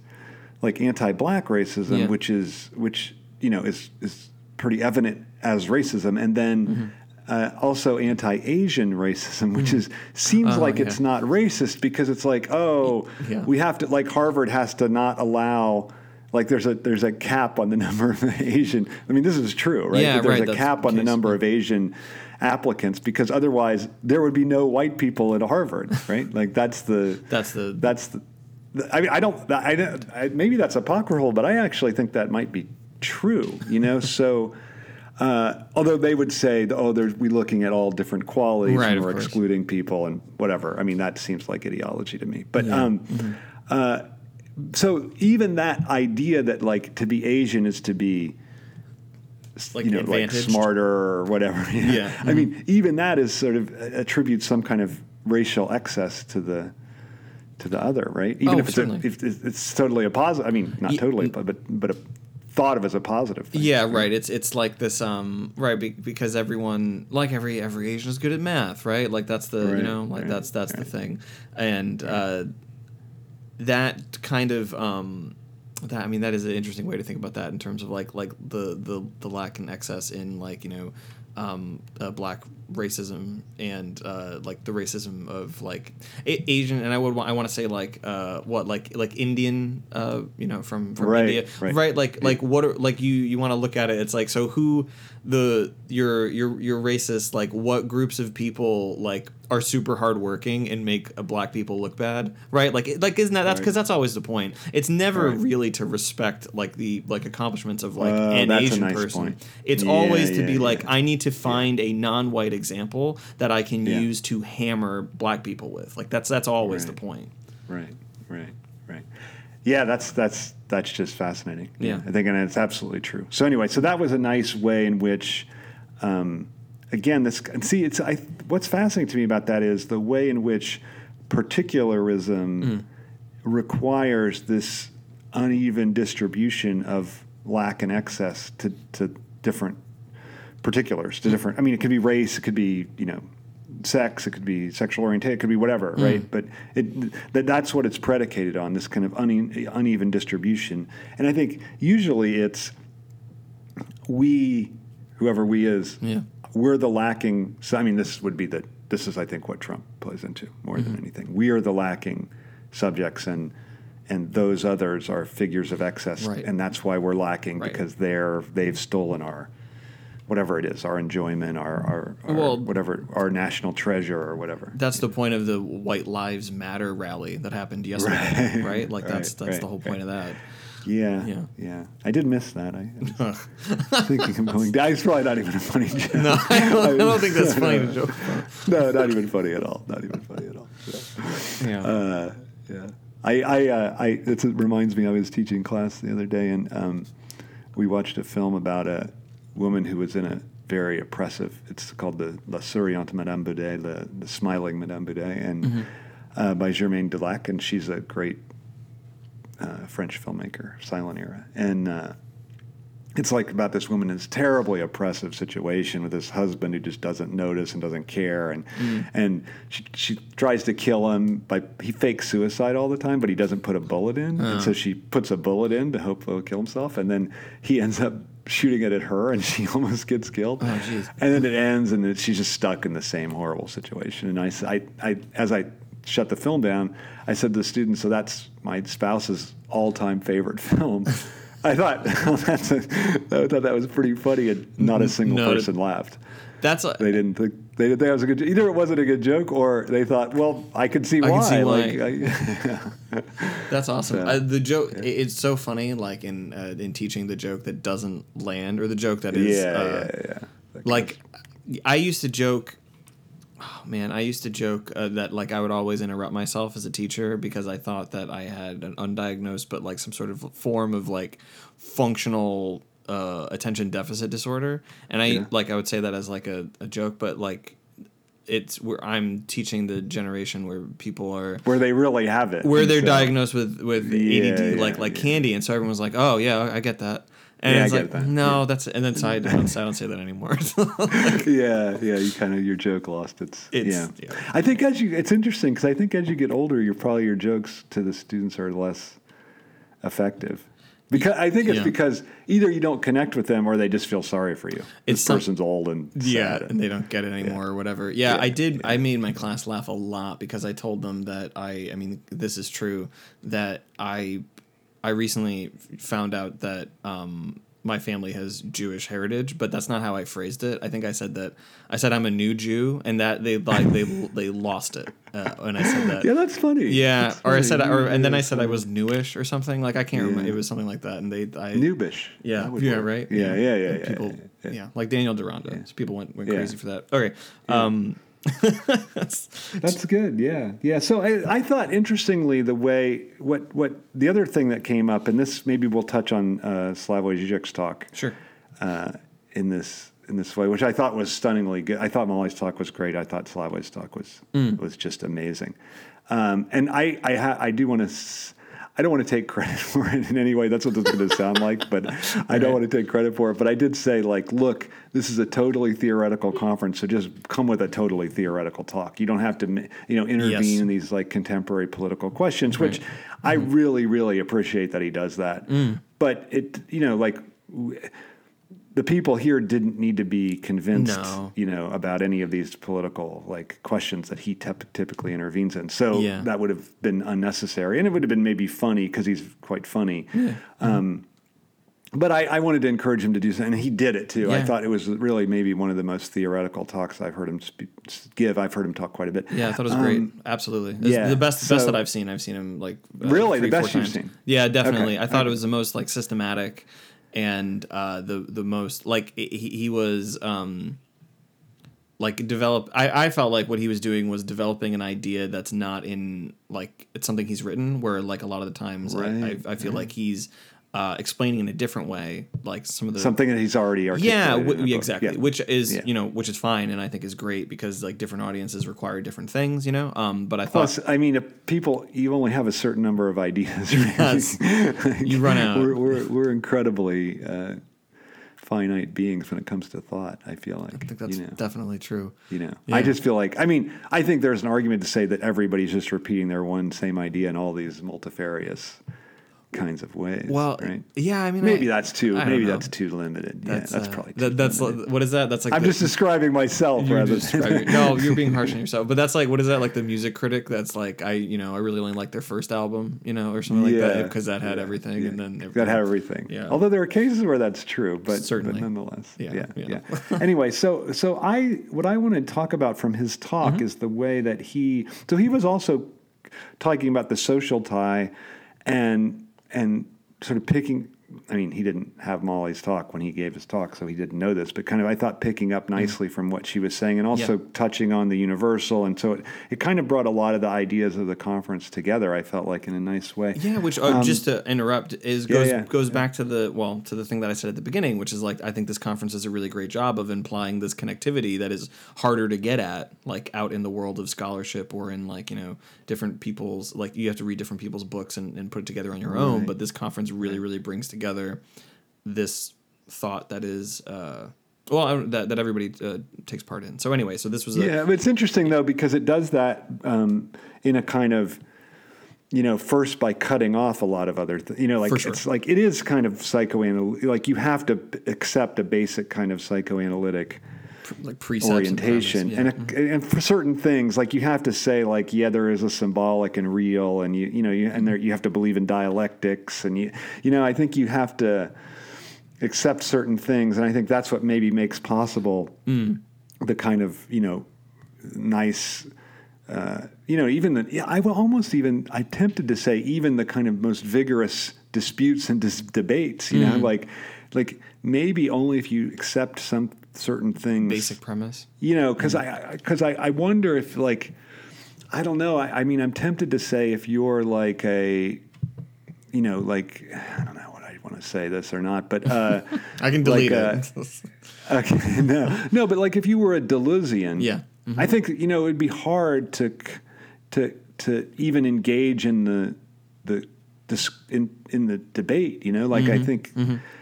B: like anti-black racism,
A: Yeah.
B: which is which you know is is pretty evident as racism, and then.
A: Mm-hmm.
B: Uh, also, anti-Asian racism, which is seems
A: Oh,
B: like
A: yeah.
B: it's not racist because it's like, oh,
A: Yeah.
B: we have to like Harvard has to not allow, like there's a there's a cap on the (laughs) number of Asian. I mean, this is true, right?
A: Yeah,
B: there's
A: right,
B: a cap on the number of Asian applicants because otherwise there would be no white people at Harvard, (laughs) right? like that's the
A: That's the-
B: that's the. I mean, I don't. I, don't I maybe that's apocryphal, but I actually think that might be true. You know, (laughs) so. Uh, although they would say, oh, there's we looking at all different qualities
A: Right,
B: and we're
A: course.
B: excluding people and whatever. I mean, that seems like ideology to me. But
A: Yeah.
B: um,
A: Mm-hmm.
B: uh, so even that idea that like to be Asian is to be
A: like
B: you know, like smarter or whatever. (laughs)
A: Yeah.
B: I mean, even that is sort of uh, attributes some kind of racial excess to the to the other, right? Even
A: Oh,
B: if, it's a,
A: certainly.
B: if it's totally a positive. I mean, not
A: Ye-
B: totally, but but but a, thought of as a positive. Thing.
A: Yeah, right. It's it's like this, um, right? Be, because everyone, like every every Asian, is good at math, right? Like that's the you know, like
B: right,
A: that's that's the thing, and uh, that kind of um, that I mean that is an interesting way to think about that in terms of like like the the the lack and excess in like you know um, uh, black racism and uh, like the racism of like a- Asian and I would wa- I want to say like uh, what like like Indian uh, you know from from
B: Right,
A: India
B: right.
A: like like what are like you you want to look at it it's like so who the your your your racist like what groups of people like are super hardworking and make uh, black people look bad right like like isn't that that's
B: Right.
A: because that's always the point it's never
B: Right.
A: really to respect like the like accomplishments of like
B: Oh,
A: an Asian
B: nice
A: person
B: point.
A: it's
B: Yeah,
A: always to
B: yeah,
A: be like. I need to find a non-white example that I can
B: Yeah.
A: use to hammer black people with like that's that's always the point
B: Right, right, right. Yeah, that's that's that's just fascinating.
A: Yeah.
B: I think, and it's absolutely true. So anyway, so that was a nice way in which, um, again, this and see, it's I, what's fascinating to me about that is the way in which particularism
A: Mm.
B: requires this uneven distribution of lack and excess to to different particulars to different. I mean, it could be race, it could be you know, sex, it could be sexual orientation, it could be whatever, right? But it that that's what it's predicated on this kind of une, uneven distribution. And I think usually it's we, whoever we is,
A: Yeah.
B: we're the lacking. So I mean, this would be the this is I think what Trump plays into more
A: Mm-hmm.
B: than anything. We are the lacking subjects and. And those others are figures of excess,
A: Right.
B: and that's why we're lacking
A: Right.
B: because they're they've stolen our whatever it is, our enjoyment, our, our, our
A: Well-
B: whatever, our national treasure or whatever.
A: That's the point of the White Lives Matter rally that happened yesterday, right? Like that's (laughs)
B: Right,
A: that's
B: right,
A: the whole point of that.
B: Yeah,
A: Yeah.
B: yeah, I did miss that. I, I was (laughs) thinking of going. It's probably not even a funny joke.
A: No, (laughs) I don't, I don't think that's funny to joke
B: no, not even funny at all. Not even funny at all. Yeah.
A: Yeah.
B: Uh, yeah. I, I, uh, I, it's, it reminds me, I was teaching class the other day and, um, we watched a film about a woman who was in a very oppressive. It's called the La Souriante Madame Beudet, the, the smiling Madame Beudet, and
A: Mm-hmm.
B: uh, by Germaine Dulac, and she's a great uh, French filmmaker, silent era, and. Uh, it's like about this woman in this terribly oppressive situation with this husband who just doesn't notice and doesn't care, and and she, she tries to kill him by he fakes suicide all the time, but he doesn't put a bullet in, and so she puts a bullet in to hope he'll kill himself, and then he ends up shooting it at her, and she (laughs) almost gets killed.
A: Oh, jeez.
B: And then it ends, and it, she's just stuck in the same horrible situation. And I, I- I- as I shut the film down, I said to the students, "So that's my spouse's all-time favorite (laughs) film." I thought well, (laughs) oh, that's a, I thought that was pretty funny, and not a single
A: No,
B: person laughed.
A: That's a,
B: They didn't think they didn't think it was a good. Either it wasn't a good joke, or they thought, "Well, I could see
A: I
B: why."
A: can see why.
B: Like, I, (laughs)
A: That's awesome.
B: So,
A: uh, the joke it- it's so funny, like in uh, in teaching the joke that doesn't land or the joke that is
B: yeah,
A: uh,
B: yeah, yeah. That
A: like I used to joke. Oh man, I used to joke uh, that like I would always interrupt myself as a teacher because I thought that I had an undiagnosed but like some sort of form of like functional uh, attention deficit disorder, and I
B: Yeah.
A: like I would say that as like a, a joke, but like it's where I'm teaching the generation where people are
B: where they really have it,
A: where they're
B: so-
A: diagnosed with with
B: Yeah,
A: ADD,
B: yeah,
A: like like
B: yeah.
A: candy, and so everyone's like, "Oh yeah, I get that," and
B: Yeah, I
A: it's
B: get
A: like,
B: that,
A: "No, that's," and then so I don't, I don't say that anymore. (laughs)
B: yeah, yeah. You kind of your joke lost its.
A: It's-
B: yeah.
A: yeah.
B: I think as you, it's interesting because I think as you get older, you're probably your jokes to the students are less effective. Because I think it's
A: Yeah.
B: because either you don't connect with them or they just feel sorry for you.
A: It's
B: this
A: some-
B: person's old and
A: yeah,
B: sad.
A: and they don't get it anymore or whatever. Yeah,
B: Yeah,
A: I did. I made my class laugh a lot because I told them that I. I mean, this is true that I. I recently found out that um, my family has Jewish heritage, but that's not how I phrased it. I think I said that I said I'm a new Jew, and that they like they (laughs) they lost it uh, when I said that.
B: yeah, that's funny.
A: Yeah,
B: That's
A: or I said, or and then I
B: Yeah,
A: said I was newish or something. Like I can't remember. It was something like that, and they, I,
B: Noobish.
A: yeah, yeah,
B: work.
A: right.
B: Yeah, yeah, yeah. Yeah,
A: people,
B: yeah,
A: yeah,
B: yeah.
A: like Daniel Duranda. So people went went
B: Yeah.
A: crazy for that. Okay, um, (laughs)
B: That's good. Yeah, yeah. So I, I thought interestingly the way what what the other thing that came up, and this maybe we'll touch on uh, Slavoj Žižek's talk.
A: sure.
B: uh, in this in this way, which I thought was stunningly good. I thought Molly's talk was great. I thought Slavoj's talk was
A: Mm.
B: was just amazing. Um, and I I, ha- I do want to. I don't want to take credit (laughs) for it in any way. That's what this is going to sound like, but I don't want to take credit for it. But I did say, like, look, this is a totally theoretical conference, so just come with a totally theoretical talk. You don't have to, you know, intervene
A: Yes.
B: in these like contemporary political questions, which
A: Right.
B: I mm-hmm. really, really appreciate that he does that. Mm. But it, you know, like. The people here didn't need to be convinced,
A: No.
B: you know, about any of these political like questions that he tep- typically intervenes in. So
A: Yeah.
B: that would have been unnecessary, and it would have been maybe funny because he's quite funny. Um, but I, I wanted to encourage him to do something, and he did it too. I thought it was really maybe one of the most theoretical talks I've heard him give. I've heard him talk quite a bit.
A: Yeah, I thought it was great. Absolutely, It's
B: Um, yeah,
A: the best best that I've seen. I've seen him like uh,
B: Really? The
A: three, four
B: best you've
A: times.
B: seen?
A: Yeah, definitely.
B: Okay,
A: I thought
B: okay.
A: it was the most like systematic and uh, the the most like he, he was um, like develop. I I felt like what he was doing was developing an idea that's not in like it's something he's written. Where like a lot of the times
B: Right,
A: I, I feel like he's. Uh, explaining in a different way, like some of the
B: Something that he's already
A: yeah, w- exactly.
B: Yeah.
A: Which is
B: Yeah.
A: you know, which is fine, and I think is great because like different audiences require different things, you know. Um, but I thought
B: Plus, I mean, if people, you only have a certain number of ideas. (laughs) Right?
A: Yes. You run out.
B: We're, we're, we're incredibly uh, finite beings when it comes to thought. I feel like.
A: I think that's
B: you know,
A: definitely true.
B: you know.
A: Yeah.
B: I just feel like. I mean, I think there's an argument to say that everybody's just repeating their one same idea in all these multifarious kinds of ways.
A: Well,
B: right?
A: yeah, I mean,
B: Maybe
A: I-
B: that's too. Maybe
A: know.
B: that's too limited. yeah, that's
A: uh,
B: probably. Too
A: that, that's like, what is that? That's like
B: I'm
A: the-
B: just describing myself
A: you're
B: rather than.
A: describing- (laughs) no, you're being harsh on yourself. But that's like what is that like the music critic? That's like I you know I really only like their first album, you know, or something like that because that had
B: yeah,
A: everything,
B: yeah.
A: and then
B: that had everything.
A: Yeah.
B: Although there are cases where that's true, but,
A: Certainly.
B: but nonetheless.
A: Yeah,
B: Yeah.
A: yeah.
B: Yeah. (laughs) anyway, so so I what I want to talk about from his talk
A: Mm-hmm.
B: is the way that he so he was also talking about the social tie and and sort of picking I mean, he didn't have Molly's talk when he gave his talk, so he didn't know this, but kind of, I thought, picking up nicely from what she was saying and also.
A: Yeah.
B: touching on the universal. And so it, it kind of brought a lot of the ideas of the conference together, I felt like, in a nice way.
A: Yeah, which uh, just to interrupt is
B: Um, yeah,
A: goes
B: yeah.
A: goes back to the well to the thing that I said at the beginning, which is like I think this conference does a really great job of implying this connectivity that is harder to get at, like out in the world of scholarship or in like you know different people's like you have to read different people's books and, and put it together on your own.
B: Right.
A: But this conference really really brings together this thought that is. Uh, well, that, that everybody uh, takes part in. So anyway, so this was a,
B: Yeah, it's interesting though because it does that um, in a kind of, you know, first by cutting off a lot of other, th- you know, like
A: sure.
B: it's like it is kind of psychoanalytic. Like you have to accept a basic kind of psychoanalytic
A: like precepts
B: orientation,
A: and,
B: and, a, and for certain things, like you have to say, like, yeah, there is a symbolic and real, and you, you know, you, and there you have to believe in dialectics, and you, you know, I think you have to accept certain things, and I think that's what maybe makes possible
A: Mm.
B: the kind of you know nice. Uh, you know, even the, yeah, I will almost even, I tempted to say even the kind of most vigorous disputes and dis- debates, you know,
A: Mm.
B: like, like maybe only if you accept some certain things,
A: basic premise.
B: you know, because I, because I, I wonder if like, I don't know. I, I mean, I'm tempted to say if you're like a, you know, like I don't know what I want to say this or not, but uh, (laughs)
A: I can delete
B: like,
A: it. (laughs)
B: Okay, (laughs) no, no, but like if you were a Deleuzian,
A: Yeah. Mm-hmm.
B: I think you know it'd be hard to to to even engage in the the in in the debate. You know, like
A: Mm-hmm.
B: I think.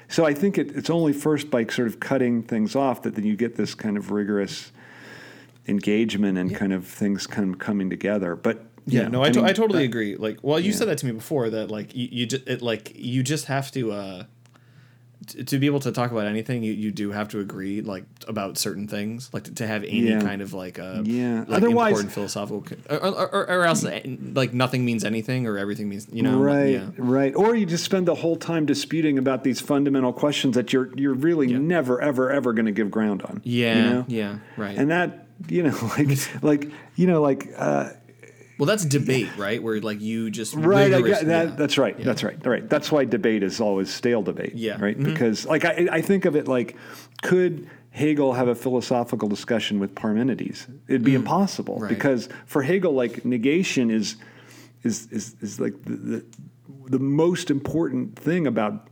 B: So I think it, it's only first by sort of cutting things off that then you get this kind of rigorous engagement and kind of things kind of coming together. But
A: Yeah,
B: know,
A: no, I, to-
B: mean,
A: I totally agree. Like, well, you
B: yeah.
A: said that to me before that like you, you just it, like you just have to uh t- to be able to talk about anything, you, you do have to agree like about certain things, like to, to have any
B: Yeah.
A: kind of like uh
B: Yeah.
A: like
B: Otherwise-
A: important philosophical, or, or, or, or else eh, like nothing means anything or everything means you know
B: right,
A: yeah.
B: right. Or you just spend the whole time disputing about these fundamental questions that you're you're really
A: Yeah.
B: never ever ever going to give ground on.
A: Yeah,
B: you know?
A: yeah, right.
B: And that you know, (laughs) like like you know, like uh,
A: well, that's debate, right? Where like you just
B: right. I that,
A: yeah.
B: That's right. That's right. Right. That's why debate is always stale debate.
A: Yeah.
B: Right.
A: Mhm.
B: Because like I I think of it like could. Hegel have a philosophical discussion with Parmenides. It'd be impossible
A: Mm. Right.
B: because for Hegel, like negation is is is, is like the, the the most important thing about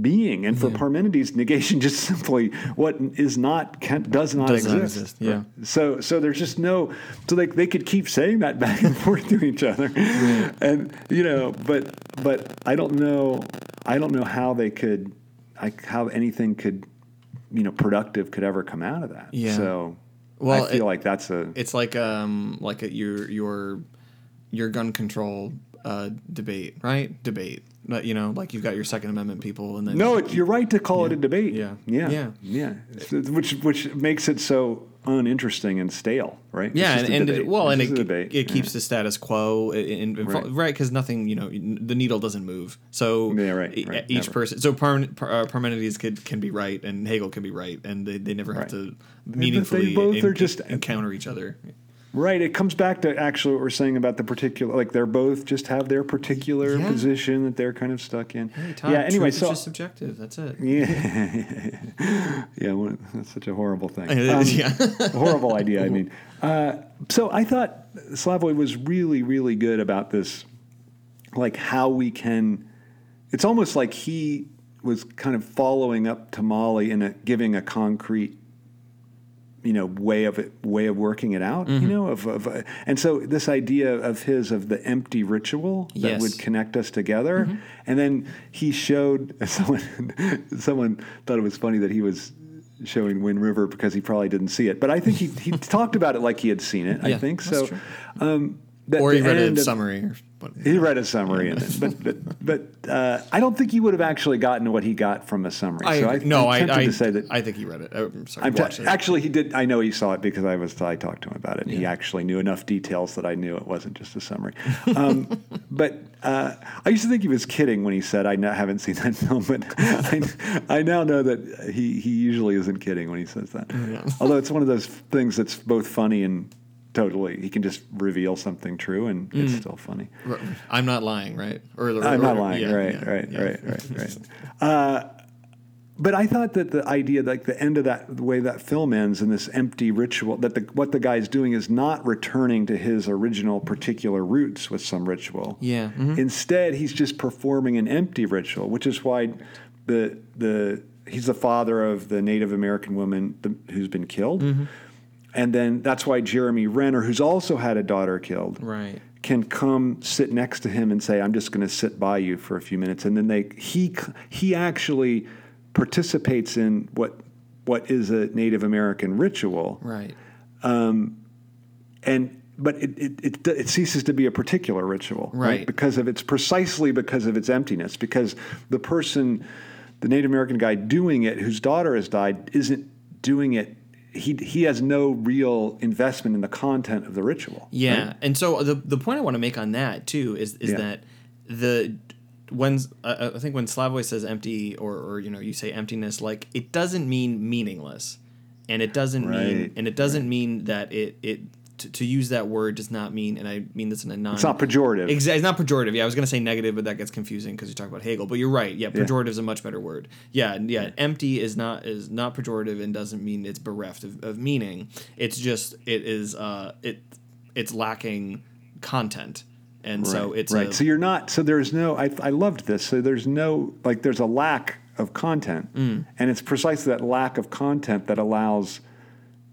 B: being, and for Parmenides, (laughs) negation just simply what is not can, does not
A: Does
B: exist.
A: not exist, yeah.
B: So so there's just no so like they could keep saying that back and (laughs) forth to each other, and you know, but but I don't know I don't know how they could I, how anything could you know productive could ever come out of that.
A: Yeah.
B: So
A: Well,
B: I feel
A: it-
B: like that's a
A: It's like um like a, your your your gun control uh debate, right? Debate. But, you know, like you've got your Second Amendment people, and then
B: No, it, you're right to call it a debate.
A: Yeah.
B: yeah,
A: Yeah.
B: yeah. Which which makes it so uninteresting and stale, right?
A: yeah, and, and it, well,
B: It's
A: and it,
B: debate.
A: it keeps the status quo, in, in,
B: Right.
A: right? Because nothing, you know, the needle doesn't move. So
B: Yeah, right, right,
A: each
B: never.
A: person, so Par, Par, uh, Parmenides could, can be right, and Hegel can be right, and they, they never have
B: Right.
A: to
B: they
A: meaningfully
B: both
A: en-
B: are just-
A: encounter each other.
B: Right. It comes back to actually what we're saying about the particular, like they're both just have their particular
A: Yeah.
B: position that they're kind of stuck in.
A: Hey,
B: yeah. Anyway, so
A: just subjective. That's it. (laughs)
B: yeah, yeah. well, That's such a horrible thing. (laughs)
A: It
B: Um,
A: yeah.
B: a horrible idea. I mean, uh, so I thought Slavoj was really, really good about this, like how we can. It's almost like he was kind of following up to Molly and giving a concrete, you know, way of it, way of working it out.
A: Mm-hmm.
B: You know, of, of uh, and so this idea of his of the empty ritual that
A: Yes. Mm-hmm.
B: would connect us together, and then he showed (laughs) someone. someone thought it was funny that he was showing Wind River because he probably didn't see it, but I think he he (laughs) talked about it like he had seen it. I
A: Yeah,
B: think
A: that's
B: so. Um,
A: or he read a summary. Or, but,
B: He read a summary in it, but but, but uh, I don't think he would have actually gotten what he got from a summary.
A: I,
B: so I,
A: no,
B: I'm
A: I,
B: tempted
A: I,
B: to say that
A: I think he read it. I'm sorry,
B: I'm
A: it.
B: actually he did. I know he saw it because I was I talked to him about it. and He actually knew enough details that I knew it wasn't just a summary. Um, (laughs) but uh, I used to think he was kidding when he said I no- haven't seen that (laughs) film, but I, I now know that he he usually isn't kidding when he says that. Although it's one of those things that's both funny and totally. He can just reveal something true, and it's still funny.
A: I'm not lying, right? Or, or-
B: I'm not
A: or-
B: lying.
A: yeah,
B: right,
A: yeah,
B: right,
A: yeah.
B: right, right, right, Uh, but I thought that the idea, like the end of that, the way that film ends in this empty ritual, that the, what the guy's doing is not returning to his original particular roots with some ritual.
A: Yeah. mhm.
B: Instead, he's just performing an empty ritual, which is why the the he's the father of the Native American woman the, who's been killed,
A: Mm-hmm.
B: And then that's why Jeremy Renner, who's also had a daughter killed,
A: Right.
B: can come sit next to him and say, "I'm just going to sit by you for a few minutes," and then they he he actually participates in what what is a Native American ritual,
A: Right.
B: Um, and but it, it, it, it ceases to be a particular ritual,
A: Right.
B: Because of its precisely because of its emptiness. Because the person, the Native American guy doing it, whose daughter has died, isn't doing it. He he has no real investment in the content of the ritual.
A: Yeah,
B: right?
A: and so the the point I want to make on that too is is
B: Yeah.
A: that the when uh, I think when Slavoj says empty or or you know you say emptiness like it doesn't mean meaningless, and it doesn't mean and it doesn't mean that it it to, to use that word does not mean and I mean this in a non
B: It's not pejorative.
A: Exa- it's not pejorative. Yeah, I was going to say negative, but that gets confusing because you talk about Hegel. But you're right. Yeah, pejorative is a much better word. Yeah, yeah, Empty is not is not pejorative and doesn't mean it's bereft of, of meaning. It's just it is uh it it's lacking content, and so
B: Right,
A: it's
B: right.
A: A,
B: so you're not. So there's no. I I loved this. So there's no like. There's a lack of content,
A: Mm.
B: and it's precisely that lack of content that allows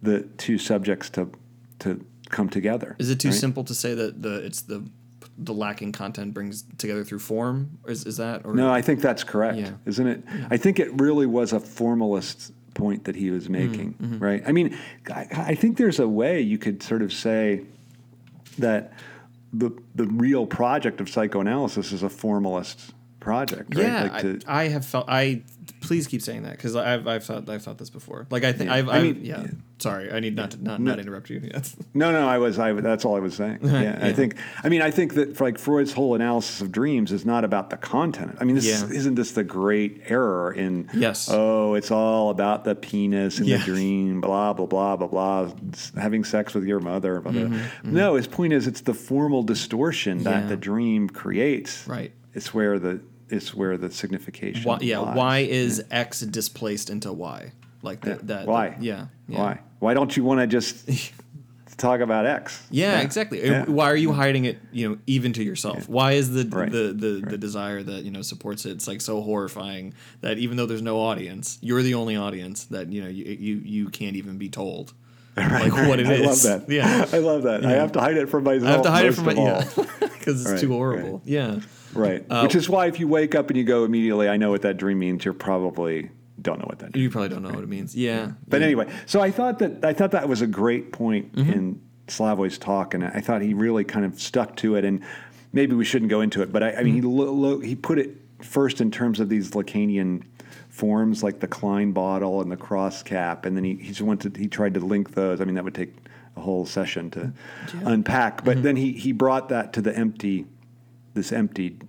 B: the two subjects to to come together.
A: is it too
B: right?
A: simple to say that the it's the the lacking content brings together through form? Is is that or
B: No, I think that's correct,
A: Yeah.
B: isn't it? I think it really was a formalist point that he
A: Mm,
B: was making,
A: mm-hmm.
B: right? I mean, I, I think there's a way you could sort of say that the the real project of psychoanalysis is a formalist project, right?
A: Yeah,
B: Like to-
A: I, I have felt. I please keep saying that because I've I've thought I've thought this before. Like I think
B: Yeah.
A: I've,
B: I
A: I've
B: mean,
A: yeah.
B: yeah.
A: Sorry, I need not to not, not interrupt you. (laughs) Yes.
B: No, no, I was. I that's all I was saying. (laughs) Yeah, I think. I mean, I think that like Freud's whole analysis of dreams is not about the content. I mean, this
A: Yeah.
B: isn't this the great error in?
A: Yes.
B: Oh, it's all about the penis
A: Yeah.
B: the dream. Blah blah blah blah blah. Having sex with your mother. Blah, blah. No, his point is it's the formal distortion that
A: Mm-hmm, Yeah.
B: the dream creates.
A: Right.
B: It's where the it's where the signification.
A: Why, yeah.
B: lies.
A: Why is X displaced into Y? Like that. that
B: Why?
A: yeah, yeah.
B: Why? Why don't you want to just (laughs) talk about X?
A: Yeah, exactly.
B: Yeah.
A: Why are you hiding it? You know, even to yourself. Why is the
B: Right.
A: the the, the desire that you know supports it? It's like so horrifying that even though there's no audience, you're the only audience that you know you you, you can't even be told (laughs) like what it
B: I
A: is.
B: love that. (laughs)
A: Yeah.
B: I love that. I have to hide it from myself.
A: I have to hide it from my yeah because it's
B: Right,
A: too horrible. Yeah.
B: Right.
A: Uh,
B: Which is why if you wake up and you go immediately, I know what that dream means, you're probably don't know what that dream
A: You probably don't know what it means. Yeah.
B: But anyway, so I thought that I thought that was a great point
A: Mm-hmm.
B: in Slavoj's talk, and I thought he really kind of stuck to it. And maybe we shouldn't go into it, but I, I mean, he
A: Mm-hmm.
B: lo- lo- he put it first in terms of these Lacanian forms, like the Klein bottle and the cross cap, and then he he just wanted he tried to link those. I mean, that would take a whole session to unpack.
A: Mm-hmm.
B: But then he he brought that to the empty, this empty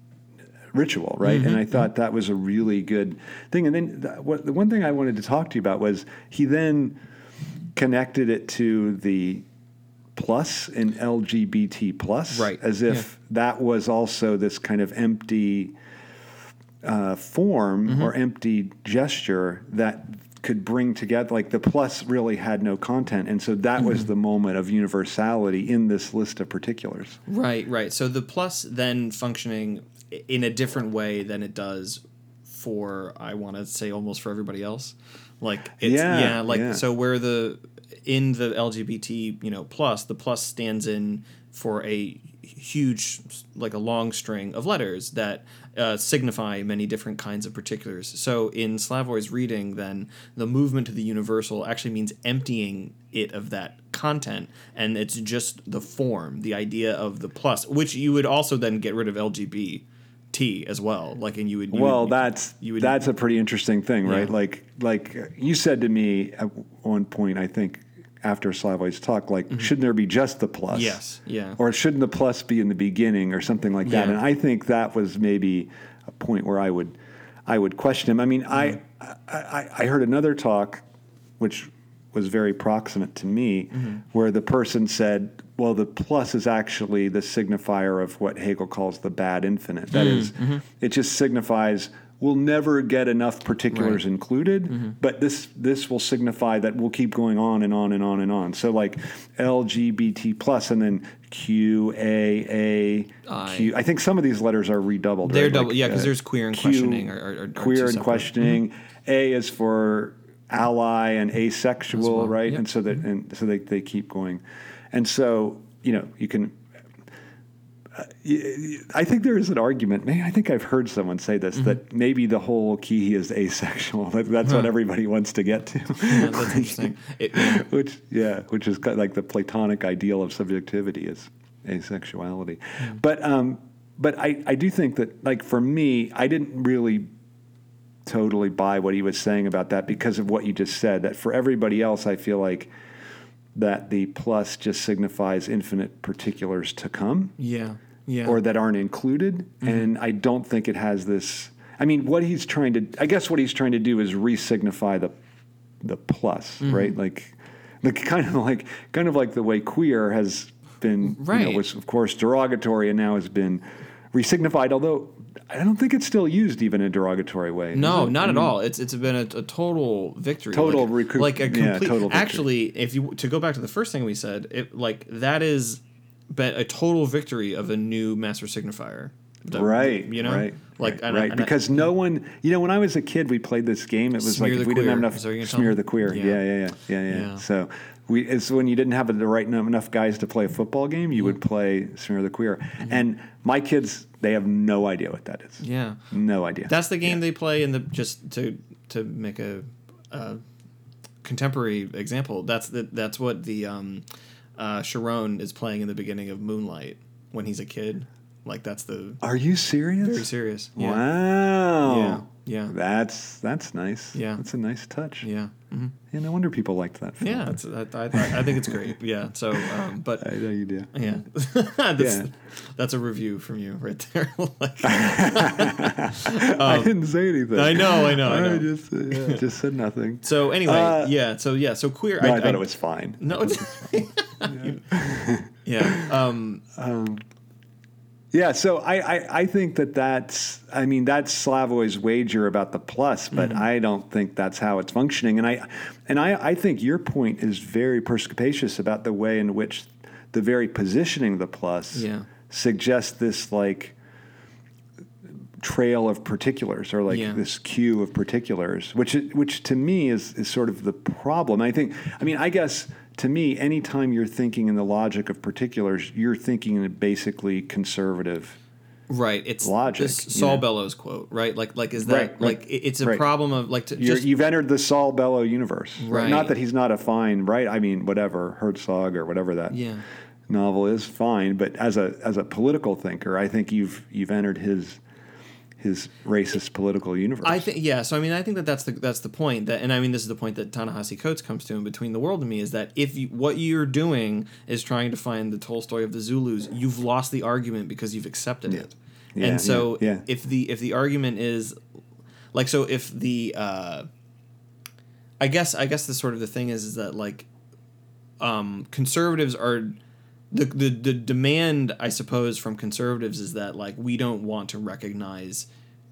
B: ritual, right?
A: Mm-hmm.
B: And I thought that was a really good thing. And then the, what, the one thing I wanted to talk to you about was he then connected it to the plus in LGBT plus,
A: Right,
B: As if that was also this kind of empty uh, form
A: Mm-hmm.
B: or empty gesture that could bring together like the plus really had no content and so that was
A: Mm-hmm.
B: the moment of universality in this list of particulars
A: Right, right. So the plus then functioning in a different way than it does for I want to say almost for everybody else. Like it's
B: Yeah,
A: yeah, like
B: yeah.
A: so where the in the LGBT, you know, plus the plus stands in for a huge like a long string of letters that uh, signify many different kinds of particulars. So in Slavoj's reading, then the movement to the universal actually means emptying it of that content, and it's just the form, the idea of the plus, which you would also then get rid of LGBT as well. Like, and you would you
B: well
A: would,
B: that's
A: you would-
B: that's a pretty interesting thing right
A: Yeah.
B: like like you said to me at one point i think after Slavoj's talk like shouldn't there be just the plus
A: Mm-hmm. Yes, yeah.
B: or shouldn't the plus be in the beginning or something like that
A: Yeah.
B: and i think that was maybe a point where i would i would question him i mean I, I i heard another talk which was very proximate to me
A: Mm-hmm.
B: where the person said well, the plus is actually the signifier of what Hegel calls the bad infinite. That
A: Mm,
B: is,
A: mm-hmm.
B: it just signifies we'll never get enough particulars
A: Right.
B: included,
A: Mm-hmm.
B: but this this will signify that we'll keep going on and on and on and on. So like LGBT plus and then Q A A
A: I.
B: Q. I think some of these letters are redoubled.
A: They're
B: right?
A: double,
B: Like,
A: yeah, because
B: uh,
A: there's queer and
B: Q-
A: questioning are, are, are
B: queer and questioning. A is for ally and asexual,
A: well,
B: right?
A: yep.
B: And so that and so they, they keep going. And so, you know, you can I think there is an argument. Maybe I think I've heard someone say this that maybe the whole key is asexual. (laughs) That, that's what everybody wants to get to.
A: Yeah, that's (laughs) interesting. It, yeah.
B: which yeah, which is like the Platonic ideal of subjectivity is asexuality. But um, but I I do think that like for me, I didn't really totally buy what he was saying about that because of what you just said. That for everybody else, I feel like that the plus just signifies infinite particulars to come
A: yeah, yeah,
B: or that aren't included. Mm-hmm. And I don't think it has this. I mean, what he's trying to, I guess, what he's trying to do is re-signify the the plus, mm-hmm. right? Like, like kind of like kind of like the way queer has been, you know,
A: Right.
B: was of course derogatory and now has been re-signified. Although I don't think it's still used even in a derogatory way.
A: No, not at mm-hmm. all. It's it's been a, a total victory.
B: Total
A: like,
B: recoup-
A: like a
B: yeah,
A: complete.
B: total victory.
A: actually, if you to go back to the first thing we said, it like that is, but a total victory of a new master signifier. That-
B: Right,
A: You know,
B: right,
A: like
B: right,
A: I-
B: right.
A: and I-
B: because no one, you know, when I was a kid, we played this game. It was like
A: the
B: if we didn't have enough
A: Is that what you're gonna
B: smear the queer.
A: Yeah.
B: Yeah, yeah, yeah, yeah, yeah.
A: Yeah.
B: So we, it's when you didn't have the right enough guys to play a football game, you would play smear the queer. And my kids, they have no idea what that is.
A: Mm-hmm. yeah,
B: No idea.
A: that's the game they play in the just to to make a, a contemporary example. That's the that's what the um, uh, Chiron is playing in the beginning of Moonlight when he's a kid. Like that's the
B: Are you serious?
A: very serious. Yeah.
B: Wow.
A: Yeah. Yeah.
B: That's that's nice.
A: Yeah.
B: That's a nice touch.
A: Yeah. hmm
B: Yeah, no wonder people liked that film.
A: Yeah, it's, I, I, I think it's great. Yeah. So, um, but
B: I know you do.
A: yeah, (laughs) that's,
B: Yeah.
A: that's a review from you right there. (laughs) like, (laughs)
B: I didn't say anything.
A: Um, I know, I know, I know.
B: just, uh, yeah, just said nothing.
A: so anyway,
B: Uh,
A: yeah. So yeah. So queer.
B: No,
A: I,
B: I, thought it was fine.
A: no. It's, yeah. Um.
B: Yeah, so I, I, I think that that's, I mean, that's Slavoj's wager about the plus, but
A: Mm-hmm.
B: I don't think that's how it's functioning. And I, and I, I think your point is very perspicacious about the way in which the very positioning of the plus
A: Yeah.
B: suggests this like trail of particulars or like
A: Yeah.
B: this queue of particulars, which which to me is is sort of the problem. I think, I mean, I guess to me, anytime you're thinking in the logic of particulars, you're thinking in a basically conservative.
A: Right. It's
B: Logic, you
A: Saul
B: know.
A: Bellow's quote. Right. Like like is that
B: Right, right,
A: like it's a
B: right.
A: problem of like to just
B: you've entered the Saul Bellow universe,
A: Right.
B: Not that he's not a fine, right? I mean, whatever Herzog or whatever that
A: yeah.
B: novel is, fine. But as a as a political thinker, I think you've you've entered his his racist political universe.
A: I think yeah. So I mean, I think that that's the that's the point that, and I mean, this is the point that Ta-Nehisi Coates comes to in between the world and me is that if you, what you're doing is trying to find the Tolstoy of the Zulus, you've lost the argument because you've accepted it.
B: Yeah,
A: and so
B: yeah, yeah.
A: if the if the argument is like so if the uh, I guess I guess the sort of the thing is is that like um, conservatives are the, the the demand I suppose from conservatives is that like we don't want to recognize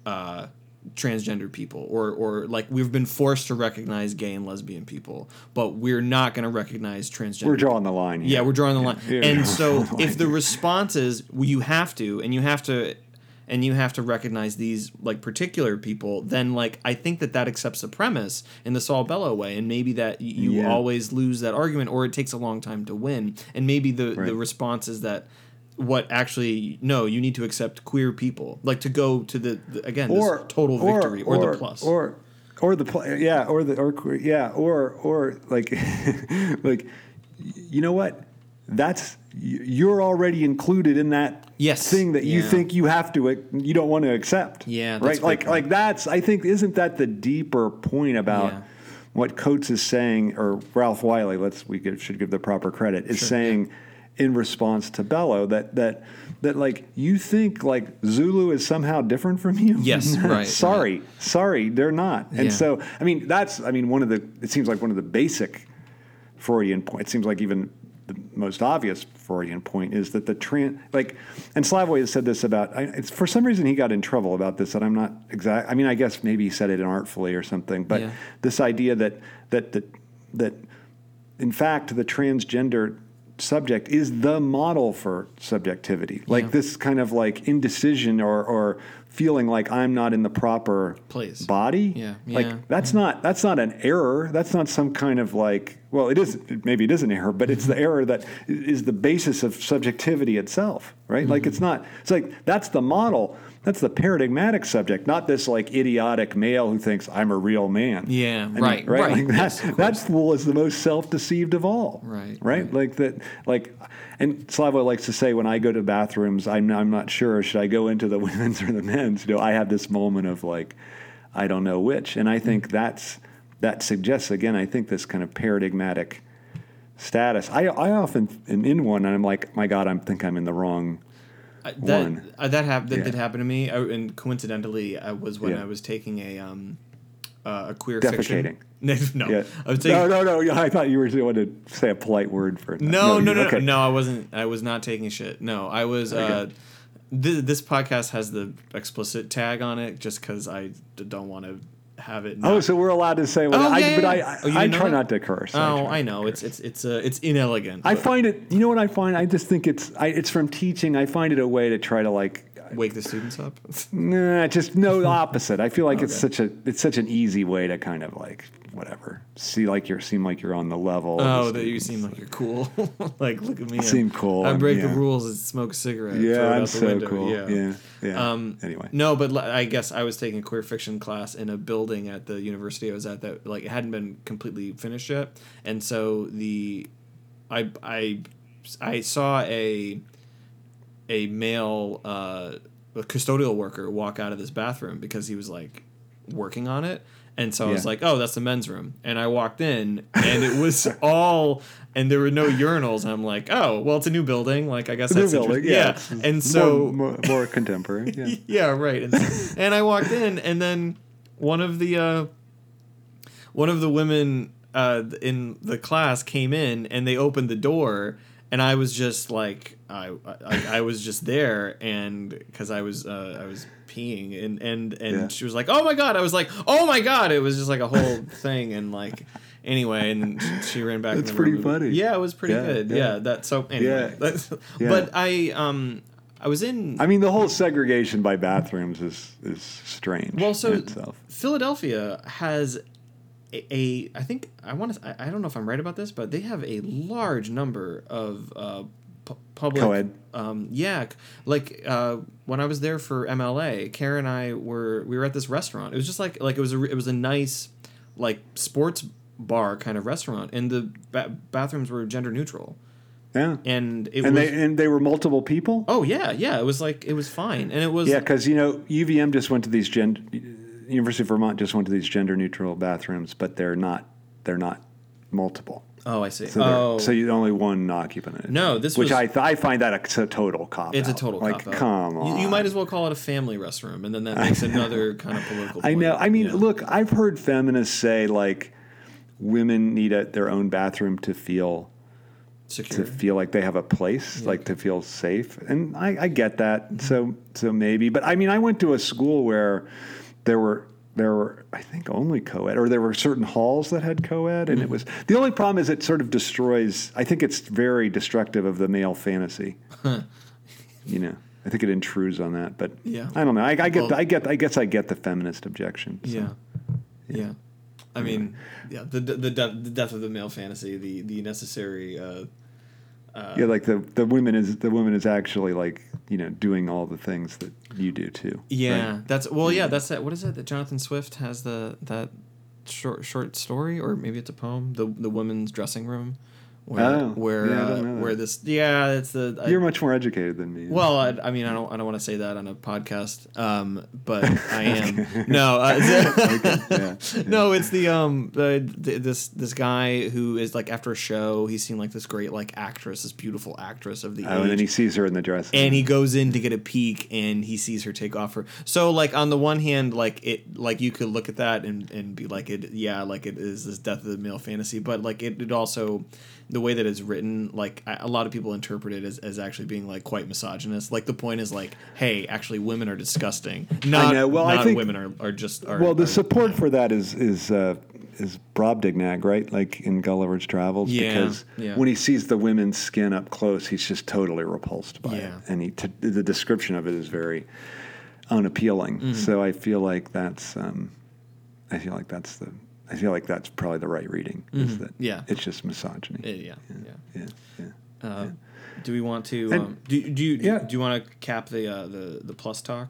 A: uh, transgender people or or like we've been forced to recognize gay and lesbian people, but we're not going to recognize transgender.
B: we're drawing the line. Here.
A: Yeah, we're drawing the line.
B: Yeah,
A: and so
B: the (laughs)
A: if the response is well, you have to and you have to and you have to recognize these like particular people, then like I think that that accepts the premise in the Saul Bellow way, and maybe that you
B: Yeah.
A: always lose that argument, or it takes a long time to win, and maybe the
B: Right.
A: the response is that what actually no, you need to accept queer people, like to go to the, the again
B: or
A: this total victory or, the plus.
B: or or the pl- yeah or the or yeah or or like (laughs) like you know what that's you're already included in that
A: Yes.
B: thing that you
A: Yeah.
B: think you have to you don't want to accept
A: Yeah,
B: right like
A: point.
B: like that's i think isn't that the deeper point about
A: Yeah.
B: what coates is saying or ralph wiley let's we give, should give the proper credit is saying in response to bellow that that that like you think like zulu is somehow different from you
A: Yes, (laughs) right,
B: sorry sorry they're not and
A: Yeah.
B: so i mean that's i mean one of the it seems like one of the basic freudian points it seems like even the, most obvious Freudian point is that the trans like, and Slavoj has said this about. I, it's for some reason he got in trouble about this, and I'm not exact. I mean, I guess maybe he said it artfully or something, but
A: Yeah.
B: this idea that that that that in fact the transgender subject is the model for subjectivity like
A: Yeah.
B: this kind of like indecision or or feeling like i'm not in the proper
A: Place.
B: body
A: Yeah,
B: like
A: yeah.
B: that's not that's not an error that's not some kind of like well it is maybe it is an error but it's the error that is the basis of subjectivity itself right? Like
A: Mm-hmm.
B: it's not it's like that's the model that's the paradigmatic subject not this like idiotic male who thinks i'm a real man.
A: Yeah,
B: I mean,
A: right,
B: right? like
A: yes,
B: that
A: of
B: that's the is the most self-deceived of all
A: Right,
B: right?
A: right.
B: like that like and Slavoj likes to say when I go to bathrooms I'm I'm not sure should I go into the (laughs) women's or the men's? You know I have this moment of like I don't know which? And I think that's that suggests again I think this kind of paradigmatic status I I often am in one and I'm like my god I think I'm in the wrong
A: I- that
B: one.
A: uh, that hap- that
B: Yeah.
A: did happen to me, I, and coincidentally, I was when
B: Yeah.
A: I was taking a um uh, a queer
B: Defecating.
A: fiction. (laughs) No, no,
B: yeah
A: I was taking.
B: no no no I thought you were going to say a polite word for
A: No, no,
B: you-
A: no,
B: okay.
A: no, I wasn't. I was not taking shit. No, I was. Uh,
B: Okay.
A: th- this podcast has the explicit tag on it just because I d- don't want to have it.
B: Oh, so we're allowed to say what
A: Oh,
B: I,
A: yeah,
B: but I. I,
A: Oh,
B: I try
A: that?
B: not to curse.
A: Oh,
B: try
A: I know. It's it's it's uh, it's inelegant.
B: I
A: but
B: find it. You know what I find? I just think it's. I, it's from teaching. I find it a way to try to like.
A: wake the students up.
B: Nah, just no (laughs) opposite. I feel like it's such a. It's such an easy way to kind of like whatever. See like you're seem like you're on the level.
A: oh, that you seem like you're cool. (laughs) like look at me.
B: I seem cool,
A: I break
B: yeah.
A: the rules and smoke a cigarette.
B: Yeah, I'm so
A: window.
B: cool.
A: Yeah.
B: Yeah, yeah.
A: Um,
B: anyway,
A: No, but I guess I was taking a queer fiction class in a building at the university I was at that like it hadn't been completely finished yet, and so the I I I saw a a male uh, a custodial worker walk out of this bathroom because he was like working on it. And so I was like, "Oh, that's the men's room." And I walked in, and it was (laughs) all, and there were no urinals. And I'm like, "Oh, well, it's a new building. Like, I guess
B: New
A: that's
B: building,
A: interesting."
B: yeah,
A: yeah. And so
B: more, more, (laughs) more contemporary. Yeah.
A: yeah, right. And, and I walked in, and then one of the uh, one of the women uh, in the class came in, and they opened the door, and I was just like, I I, I was just there, and because I was uh, I was peeing, and and and
B: Yeah.
A: she was like, oh my god, I was like, oh my god, it was just like a whole (laughs) thing, and like. Anyway, and she ran back. in
B: That's pretty
A: room.
B: funny.
A: Yeah, it was pretty
B: Yeah,
A: good.
B: yeah.
A: Yeah. that so anyway. (laughs)
B: Yeah.
A: But I um I was in
B: I mean, the whole segregation by bathrooms is is strange.
A: Well, so. Philadelphia has a, a I think I want to I, I don't know if I'm right about this, but they have a large number of uh, pu- public
B: Co-ed.
A: Um, yeah, like uh, when I was there for MLA, Karen and I were we were at this restaurant. It was just like like it was a it was a nice like sports bar kind of restaurant, and the ba- bathrooms were gender neutral,
B: Yeah.
A: and it
B: and
A: was.
B: they and they were multiple people.
A: Oh yeah, yeah. It was like it was fine, and it was
B: Yeah, because you know UVM just went to these gen, University of Vermont just went to these gender neutral bathrooms, but they're not they're not multiple.
A: Oh, I see.
B: So,
A: oh,
B: so you only one occupant.
A: No, this is
B: which
A: was-
B: I th- I find that a, a total cop.
A: It's a total
B: like
A: cop out.
B: come
A: You-
B: on.
A: You, might as well call it a family restroom, and then that makes (laughs) another kind of political.
B: I know. I mean,
A: you know?
B: look, I've heard feminists say like women need a, their own bathroom to feel
A: secure.
B: to feel like they have a place, like to feel safe. And I, I get that. So so maybe, but I mean, I went to a school where there were there were I think only co-ed, or there were certain halls that had co-ed, and it was the only problem is it sort of destroys. I think it's very destructive of the male fantasy. (laughs) you know. I think it intrudes on that, but
A: Yeah.
B: I don't know. I, I get,
A: Well-
B: I get, I guess I get the feminist objection. so.
A: yeah. yeah, I mean, yeah, the the, death, the death of the male fantasy, the the necessary. Uh,
B: yeah, like the the women is the woman is actually like you know doing all the things that you do too.
A: yeah,
B: right?
A: that's well, yeah, that's that. What is it that Jonathan Swift has the that short short story, or maybe it's a poem, the the women's dressing room, where
B: Oh,
A: where
B: yeah,
A: uh, where this yeah, it's the I-
B: You're much more educated than me.
A: Well, I, I mean, I don't, I don't want to say that on a podcast, um, but (laughs) I am. No, uh, (laughs)
B: yeah,
A: no, it's the um, the, the, this this guy who is like after a show, he's seen like this great like actress, this beautiful actress of the
B: oh, and then he sees her in the dress.
A: and he goes in to get a peek and he sees her take off her so like on the one hand like it like you could look at that and, and be like it yeah like it is this death of the male fantasy but like it, it also the way that it's written, like a a lot of people interpret it as, as actually being like quite misogynist. Like the point is like, hey, actually, women are disgusting. Not,
B: know. Well, I think-
A: women are, are just are.
B: Well, the
A: are-
B: support for that is is uh, is Brobdingnag, right? Like in Gulliver's Travels,
A: Yeah,
B: because
A: yeah.
B: when he sees the women's skin up close, he's just totally repulsed by it, and he t- the description of it is very unappealing.
A: Mm-hmm.
B: So I feel like that's um, I feel like that's the I feel like that's probably the right reading. Is that
A: Mm-hmm. Yeah.
B: it's just misogyny.
A: Uh, yeah, yeah.
B: yeah, yeah.
A: Uh, Do we want to?
B: And-
A: Um, do do you
B: Yeah.
A: do you want to cap the uh, the the plus talk?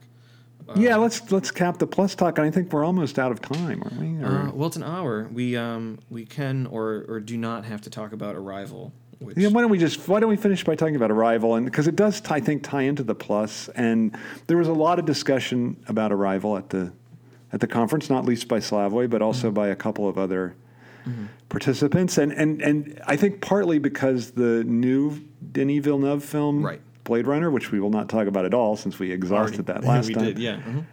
B: yeah, let's let's cap the plus talk, and I think we're almost out of time, aren't we? Or-
A: Uh, well, it's an hour. We um we can or or do not have to talk about Arrival. Which
B: Yeah, why don't we just why don't we finish by talking about Arrival and because it does I think tie into the plus and there was a lot of discussion about Arrival at the at the conference, not least by Slavoj, but also
A: Mm-hmm.
B: by a couple of other participants and and and I think partly because the new Denis Villeneuve film
A: Right.
B: Blade Runner, which we will not talk about at all since we exhausted that last (laughs)
A: we
B: time
A: did. Yeah. mhm.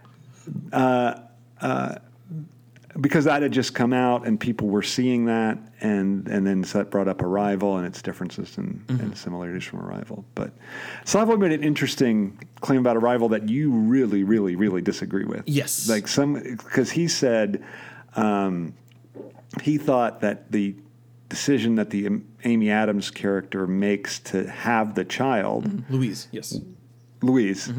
B: Because that had just come out and people were seeing that and and then so that brought up arrival and its differences and,
A: Mm-hmm.
B: and similarities from arrival but Slavoj made an interesting claim about arrival that you really really really disagree with
A: Yes.
B: like some because he said um, he thought that the decision that the Amy Adams character makes to have the child
A: Louise. Yes.
B: Louise,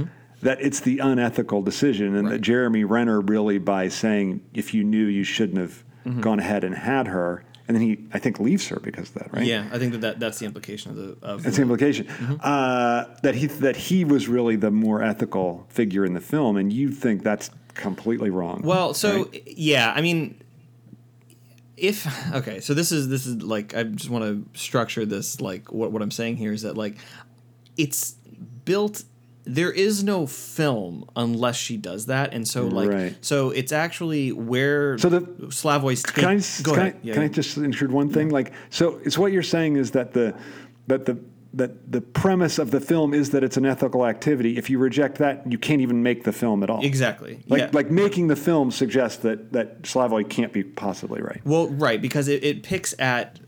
B: that it's the unethical decision, and that Jeremy Renner really by saying if you knew you shouldn't have
A: Mm-hmm.
B: gone ahead and had her, and then he I think leaves her because of that, right?
A: Yeah, I think that, that that's the implication of the of
B: That's
A: the,
B: the implication.
A: Mm-hmm.
B: Uh, that he that he was really the more ethical figure in the film, and you think that's completely wrong.
A: Well, so
B: right?
A: yeah, I mean, if okay, so this is this is like I just want to structure this like what what I'm saying here is that like it's built. There is no film unless she does that, and so like
B: Right.
A: so it's actually where
B: So the-
A: Slavoj's
B: Can I,
A: take- go
B: can,
A: ahead.
B: I,
A: Yeah,
B: can I just intrude one thing? Like, so it's what you're saying is that the that the that the premise of the film is that it's an ethical activity. If you reject that, you can't even make the film at all.
A: exactly
B: Like
A: yeah.
B: like making the film suggests that that Slavoj can't be possibly right.
A: Well, right, because it, it picks at.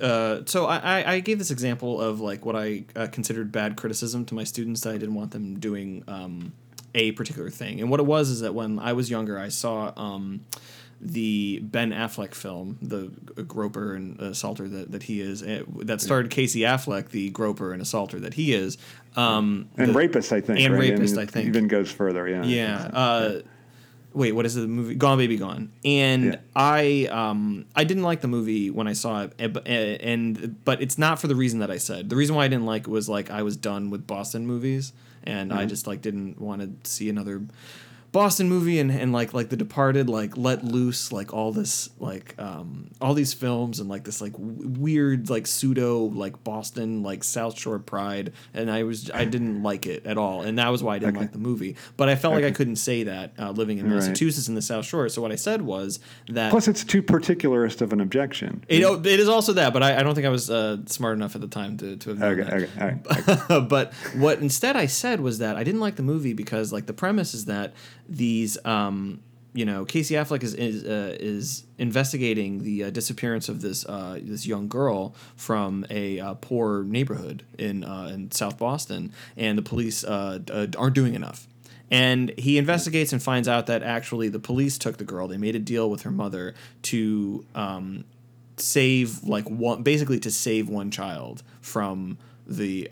A: Uh, so I, I- gave this example of like what I uh, considered bad criticism to my students that I didn't want them doing um, a particular thing, and what it was is that when I was younger, I saw um, the Ben Affleck film, the groper and assaulter that, that he is, eh, that starred Casey Affleck, the groper and assaulter that he is, um,
B: And
A: the-
B: rapist, I think.
A: and
B: right?
A: rapist,
B: it
A: I think.
B: even goes further. Yeah.
A: yeah. Uh, wait, what is the movie? Gone Baby Gone. And
B: Yeah.
A: I um I didn't like the movie when I saw it, eh, but- eh, and but it's not for the reason that I said. The reason why I didn't like it was like I was done with Boston movies, and
B: Mm-hmm.
A: I just like didn't want to see another. Boston movie and, and like like The Departed like let loose like all this like um all these films and like this like w- weird like pseudo like Boston like South Shore pride and I was I didn't like it at all and that was why I didn't
B: Okay.
A: like the movie but I felt like I couldn't say that uh, living in
B: Right.
A: Massachusetts in the South Shore so what I said was that
B: Plus, it's too particularist of an objection.
A: it, oh, it is also that but I, I don't think I was uh, smart enough at the time to, to have known
B: okay.
A: that.
B: Okay. Right. (laughs)
A: but what instead I said was that I didn't like the movie because like the premise is that these um you know Casey Affleck is is uh, is investigating the uh, disappearance of this uh, this young girl from a uh, poor neighborhood in uh, in South Boston and the police uh, aren't doing enough. And he investigates and finds out that actually the police took the girl. They made a deal with her mother to um, save like one basically to save one child from the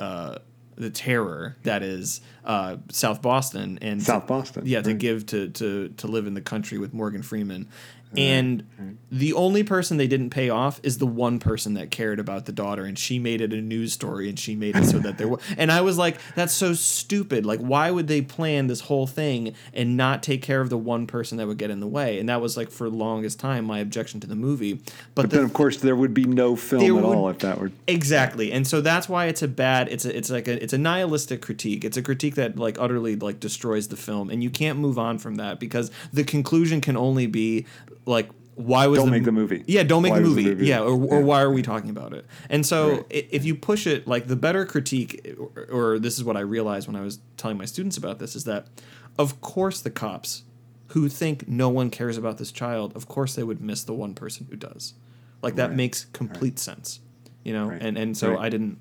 A: the terror that is uh South Boston and
B: South Boston,
A: yeah to give to to to live in the country with Morgan Freeman and the only person they didn't pay off is the one person that cared about the daughter and she made it a news story and she made it so that there was (laughs) and I was like that's so stupid like why would they plan this whole thing and not take care of the one person that would get in the way and that was like for the longest time my objection to the movie but,
B: But
A: the
B: then, of course, there would be no film at
A: would-
B: all if that were.
A: Exactly, and so that's why it's a bad. It's a, it's like a it's a nihilistic critique. It's a critique that like utterly like destroys the film, and you can't move on from that because the conclusion can only be like why was
B: Don't
A: the,
B: make the movie.
A: Yeah, don't make the
B: was the
A: movie.
B: movie-
A: Yeah, or, or
B: Yeah.
A: why are we talking about it? And so
B: Right.
A: if you push it, like the better critique, or, or this is what I realized when I was telling my students about this, is that of course the cops who think no one cares about this child, of course they would miss the one person who does. Like that
B: Right.
A: makes complete sense. you know,
B: Right.
A: and and so
B: Right.
A: I didn't.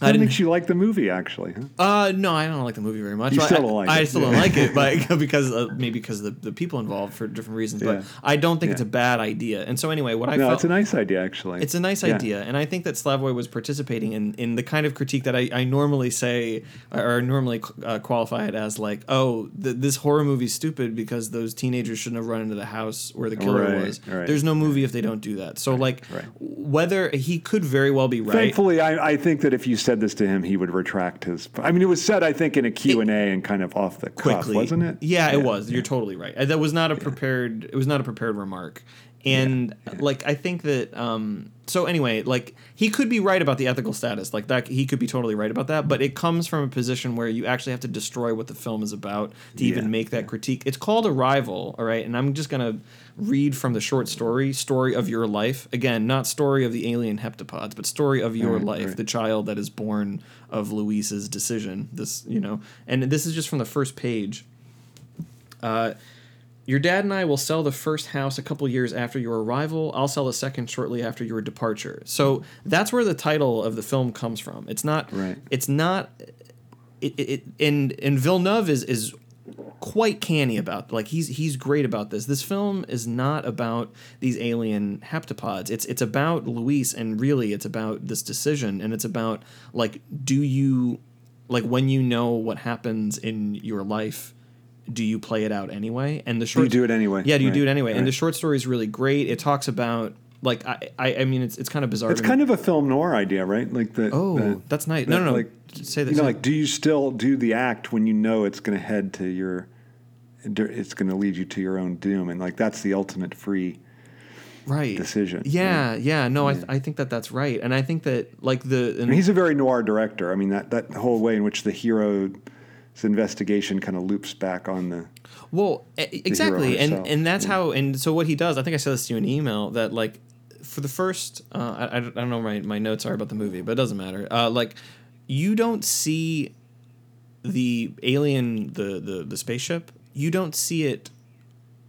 A: I
B: That
A: didn't.
B: makes you like the movie, actually. Huh?
A: Uh, no, I don't like the movie very much.
B: You still
A: I,
B: don't like
A: I
B: it,
A: still
B: yeah.
A: don't like it, but because (laughs) uh, (laughs) maybe because of the, the people involved for different reasons.
B: Yeah.
A: I don't think it's a bad idea. And so anyway, what I
B: No,
A: felt
B: it's a nice idea, actually.
A: it's a nice
B: Yeah.
A: idea, and I think that Slavoj was participating in, in the kind of critique that I, I normally say or normally uh, qualify it as like, oh, th- this horror movie's stupid because those teenagers shouldn't have run into the house where the killer
B: Right,
A: was.
B: right.
A: There's no movie if they don't do that. So like,
B: right.
A: whether he could very well be right.
B: Thankfully, I, I think that if you said this to him, he would retract his. I mean, it was said, I think, in a Q and A and kind of off the cuff,
A: quickly,
B: wasn't it?
A: Yeah, it was. You're totally right. Uh, That was not a prepared. It was not a prepared remark. And like I think that um so anyway, like he could be right about the ethical status. Like that he could be totally right about that, but it comes from a position where you actually have to destroy what the film is about to
B: Yeah,
A: even make that critique. It's called Arrival, all right? And I'm just going to read from the short story, Story of Your Life. Again, not story of the alien heptapods, but story of your
B: Right,
A: life,
B: right.
A: the child that is born of Louise's decision. This, you know. And this is just from the first page. Uh, your dad and I will sell the first house a couple years after your arrival. I'll sell the second shortly after your departure. So that's where the title of the film comes from. It's not.
B: Right.
A: It's not. It, it, and and Villeneuve is is quite canny about like he's he's great about this. This film is not about these alien heptapods. It's it's about Louise and really it's about this decision and it's about like do you like when you know what happens in your life do you play it out anyway? And the
B: Do
A: short
B: you do it anyway?
A: yeah, do you do it anyway? And the short story is really great. It talks about like I I, I mean it's it's kind of bizarre.
B: It's
A: to me.
B: kind of a film noir idea, right? Like the.
A: oh
B: the-
A: that's nice. No no no.
B: Like,
A: say that.
B: you know, like, do you still do the act when you know it's going to head to your, it's going to lead you to your own doom, and like that's the ultimate free
A: right
B: decision.
A: Yeah, yeah. No, I, th- I think that that's right, and I think that like the and
B: And he's a very noir director. I mean, that that whole way in which the hero's investigation kind of loops back on the.
A: well e- exactly, and and that's
B: yeah.
A: how and so what he does. I think I said this to you in an email that like for the first uh, I, I don't know my my notes are about the movie, but it doesn't matter. Uh, like you don't see the alien the the the spaceship. You don't see it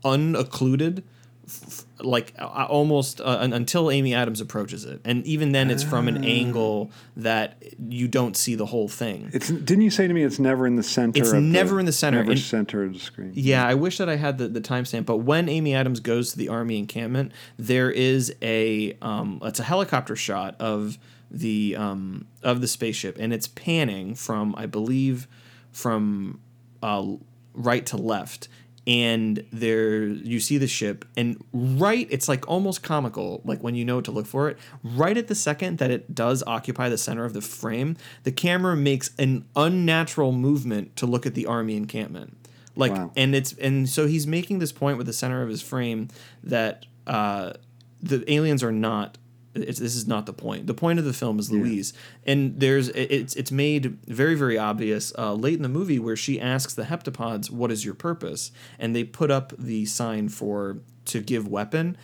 A: unoccluded f- like uh, almost uh, until Amy Adams approaches it, and even then it's from
B: Ah.
A: an angle that you don't see the whole thing.
B: It's didn't you say to me it's never in the center?
A: It's never in the center,
B: Never
A: and-
B: center of the screen.
A: Yeah, I wish that I had the, the timestamp. But when Amy Adams goes to the army encampment, there is a um, it's a helicopter shot of the um, of the spaceship, and it's panning from I believe from uh, right to left. And there, you see the ship, and right, it's like almost comical, like when you know to look for it. Right at the second that it does occupy the center of the frame, the camera makes an unnatural movement to look at the army encampment like
B: Wow.
A: and it's and so he's making this point with the center of his frame that uh the aliens are not it's, this is not the point. The point of the film is Louise, and there's it's it's made very very obvious uh, late in the movie where she asks the heptapods, "What is your purpose?" and they put up the sign for to give weapon,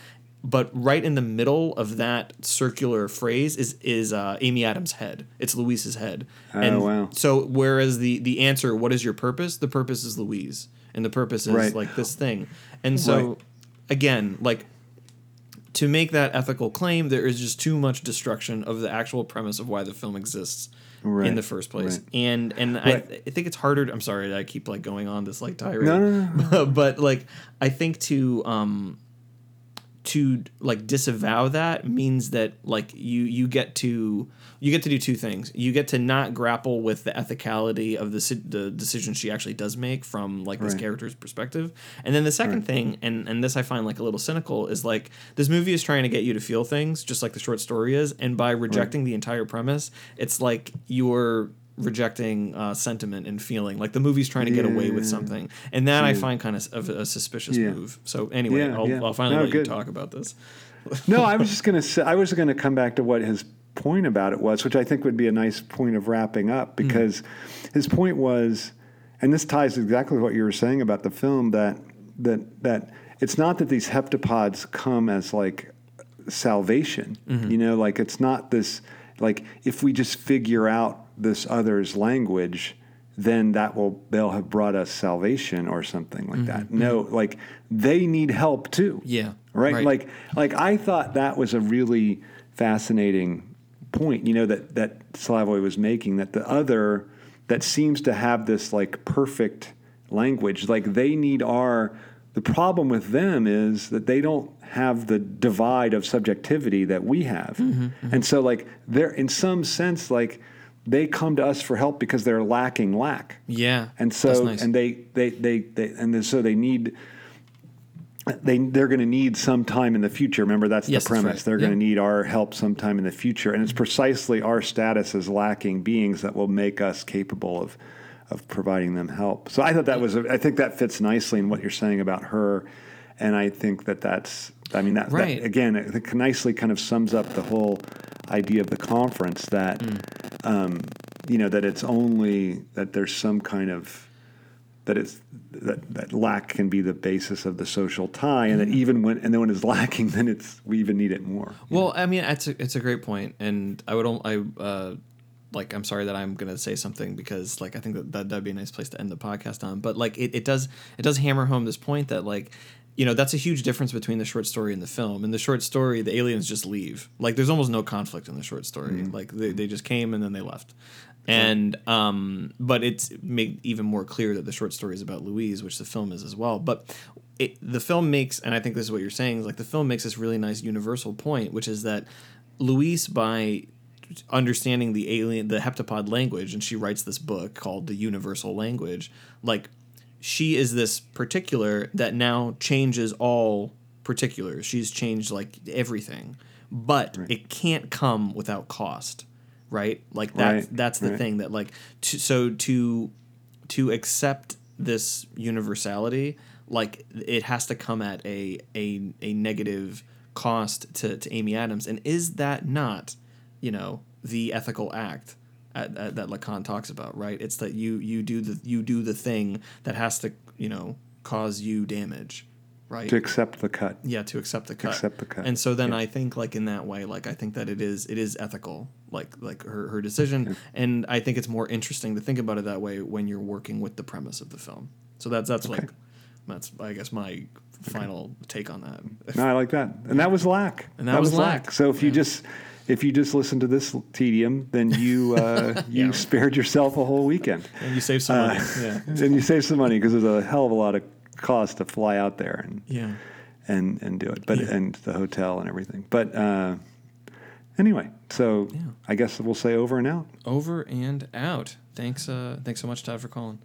A: but right in the middle of that circular phrase is is uh, Amy Adams' head. It's Louise's head.
B: Oh,
A: and
B: wow.
A: So whereas the the answer, "What is your purpose?" the purpose is Louise, and the purpose is
B: Right.
A: like this thing. And so
B: Right.
A: again, like to make that ethical claim, there is just too much destruction of the actual premise of why the film exists in the first place.
B: right.
A: And and
B: Right.
A: I, I think it's harder. I'm sorry, I keep like going on this like tirade.
B: No, no, no, (laughs)
A: but like I think to um to like disavow that means that like you you get to you get to do two things. You get to not grapple with the ethicality of the the decision she actually does make from like this
B: Right.
A: character's perspective. And then the second
B: Right.
A: thing, and and this I find like a little cynical, is like this movie is trying to get you to feel things just like the short story is, and by rejecting the entire premise, it's like you're rejecting uh, sentiment and feeling like the movie's trying to get away with something and that i find kind of of a suspicious
B: Yeah.
A: move so anyway
B: Yeah,
A: I'll,
B: yeah.
A: I'll finally
B: No,
A: let
B: good.
A: you talk about this (laughs)
B: no, I was just going to say, I was going to come back to what his point about it was, which I think would be a nice point of wrapping up
A: Hmm.
B: because his point was, and this ties exactly what you were saying about the film that that that it's not that these heptapods come as like salvation,
A: Mm-hmm.
B: you know, like it's not this like if we just figure out this other's language. Then that will they'll have brought us salvation or something like mm-hmm. that. No, mm-hmm. like they need help too
A: Mm-hmm. yeah
B: right? Like like I thought that was a really fascinating point, you know, that that Slavoj was making that the other that seems to have this like perfect language, like they need our. The problem with them is that they don't have the divide of subjectivity that we have, mm-hmm, and so like they're in some sense like they come to us for help because they're lacking lack.
A: Yeah.
B: And
A: that's
B: so,
A: nice.
B: and they, they, they, they, and so they need, they, they're going to need some time in the future. Remember, that's
A: Yes,
B: the
A: that's
B: premise.
A: right.
B: They're going to need our help sometime in the future. And it's mm-hmm. precisely our status as lacking beings that will make us capable of, of providing them help. So I thought that was, a, I think that fits nicely in what you're saying about her. And I think that that's, I mean, that,
A: Right.
B: that again, it nicely kind of sums up the whole idea of the conference that,
A: Mm.
B: um, you know, that it's only that there's some kind of that it's that, that lack can be the basis of the social tie, and that even when and then when it's (laughs) lacking, then it's we even need it more.
A: Well, I mean, it's a, it's a great point, and I would I uh, like I'm sorry that I'm gonna say something because like I think that, that that'd be a nice place to end the podcast on, but like it, it does it does hammer home this point that like you know that's a huge difference between the short story and the film. In the short story, the aliens just leave. Like there's almost no conflict in the short story. Like they, they just came and then they left. And um, but it's made even more clear that the short story is about Louise, which the film is as well. But it, the film makes, and I think this is what you're saying, is like the film makes this really nice universal point, which is that Louise, by understanding the alien, the heptapod language, and she writes this book called The Universal Language, like she is this particular that now changes all particulars. She's changed like everything, but it can't come without cost, right? Like that's
B: Right,
A: that's the
B: right.
A: thing that like to, so to to accept this universality, like it has to come at a a a negative cost to to Amy Adams, and is that not, you know, the ethical act? At, at, that Lacan talks about, right? It's that you you do the you do the thing that has to you know cause you damage, right?
B: To accept the cut.
A: yeah, to accept the cut.
B: Accept the cut,
A: And so then I think like in that way, like I think that it is it is ethical, like like her her decision, and I think it's more interesting to think about it that way when you're working with the premise of the film. So that's that's like that's I guess my final take on that.
B: No, I like that, and that was lack.
A: And that was lack.
B: So if you just if you just listen to this tedium, then you uh, (laughs) you spared yourself a whole weekend,
A: And you save some money. Yeah. (laughs)
B: and you save some money because there's a hell of a lot of cost to fly out there and
A: Yeah.
B: and and do it, but
A: Yeah.
B: and the hotel and everything. But uh, anyway, so
A: Yeah.
B: I guess we'll say over and out.
A: Over and out. Thanks uh thanks so much, Todd, for calling.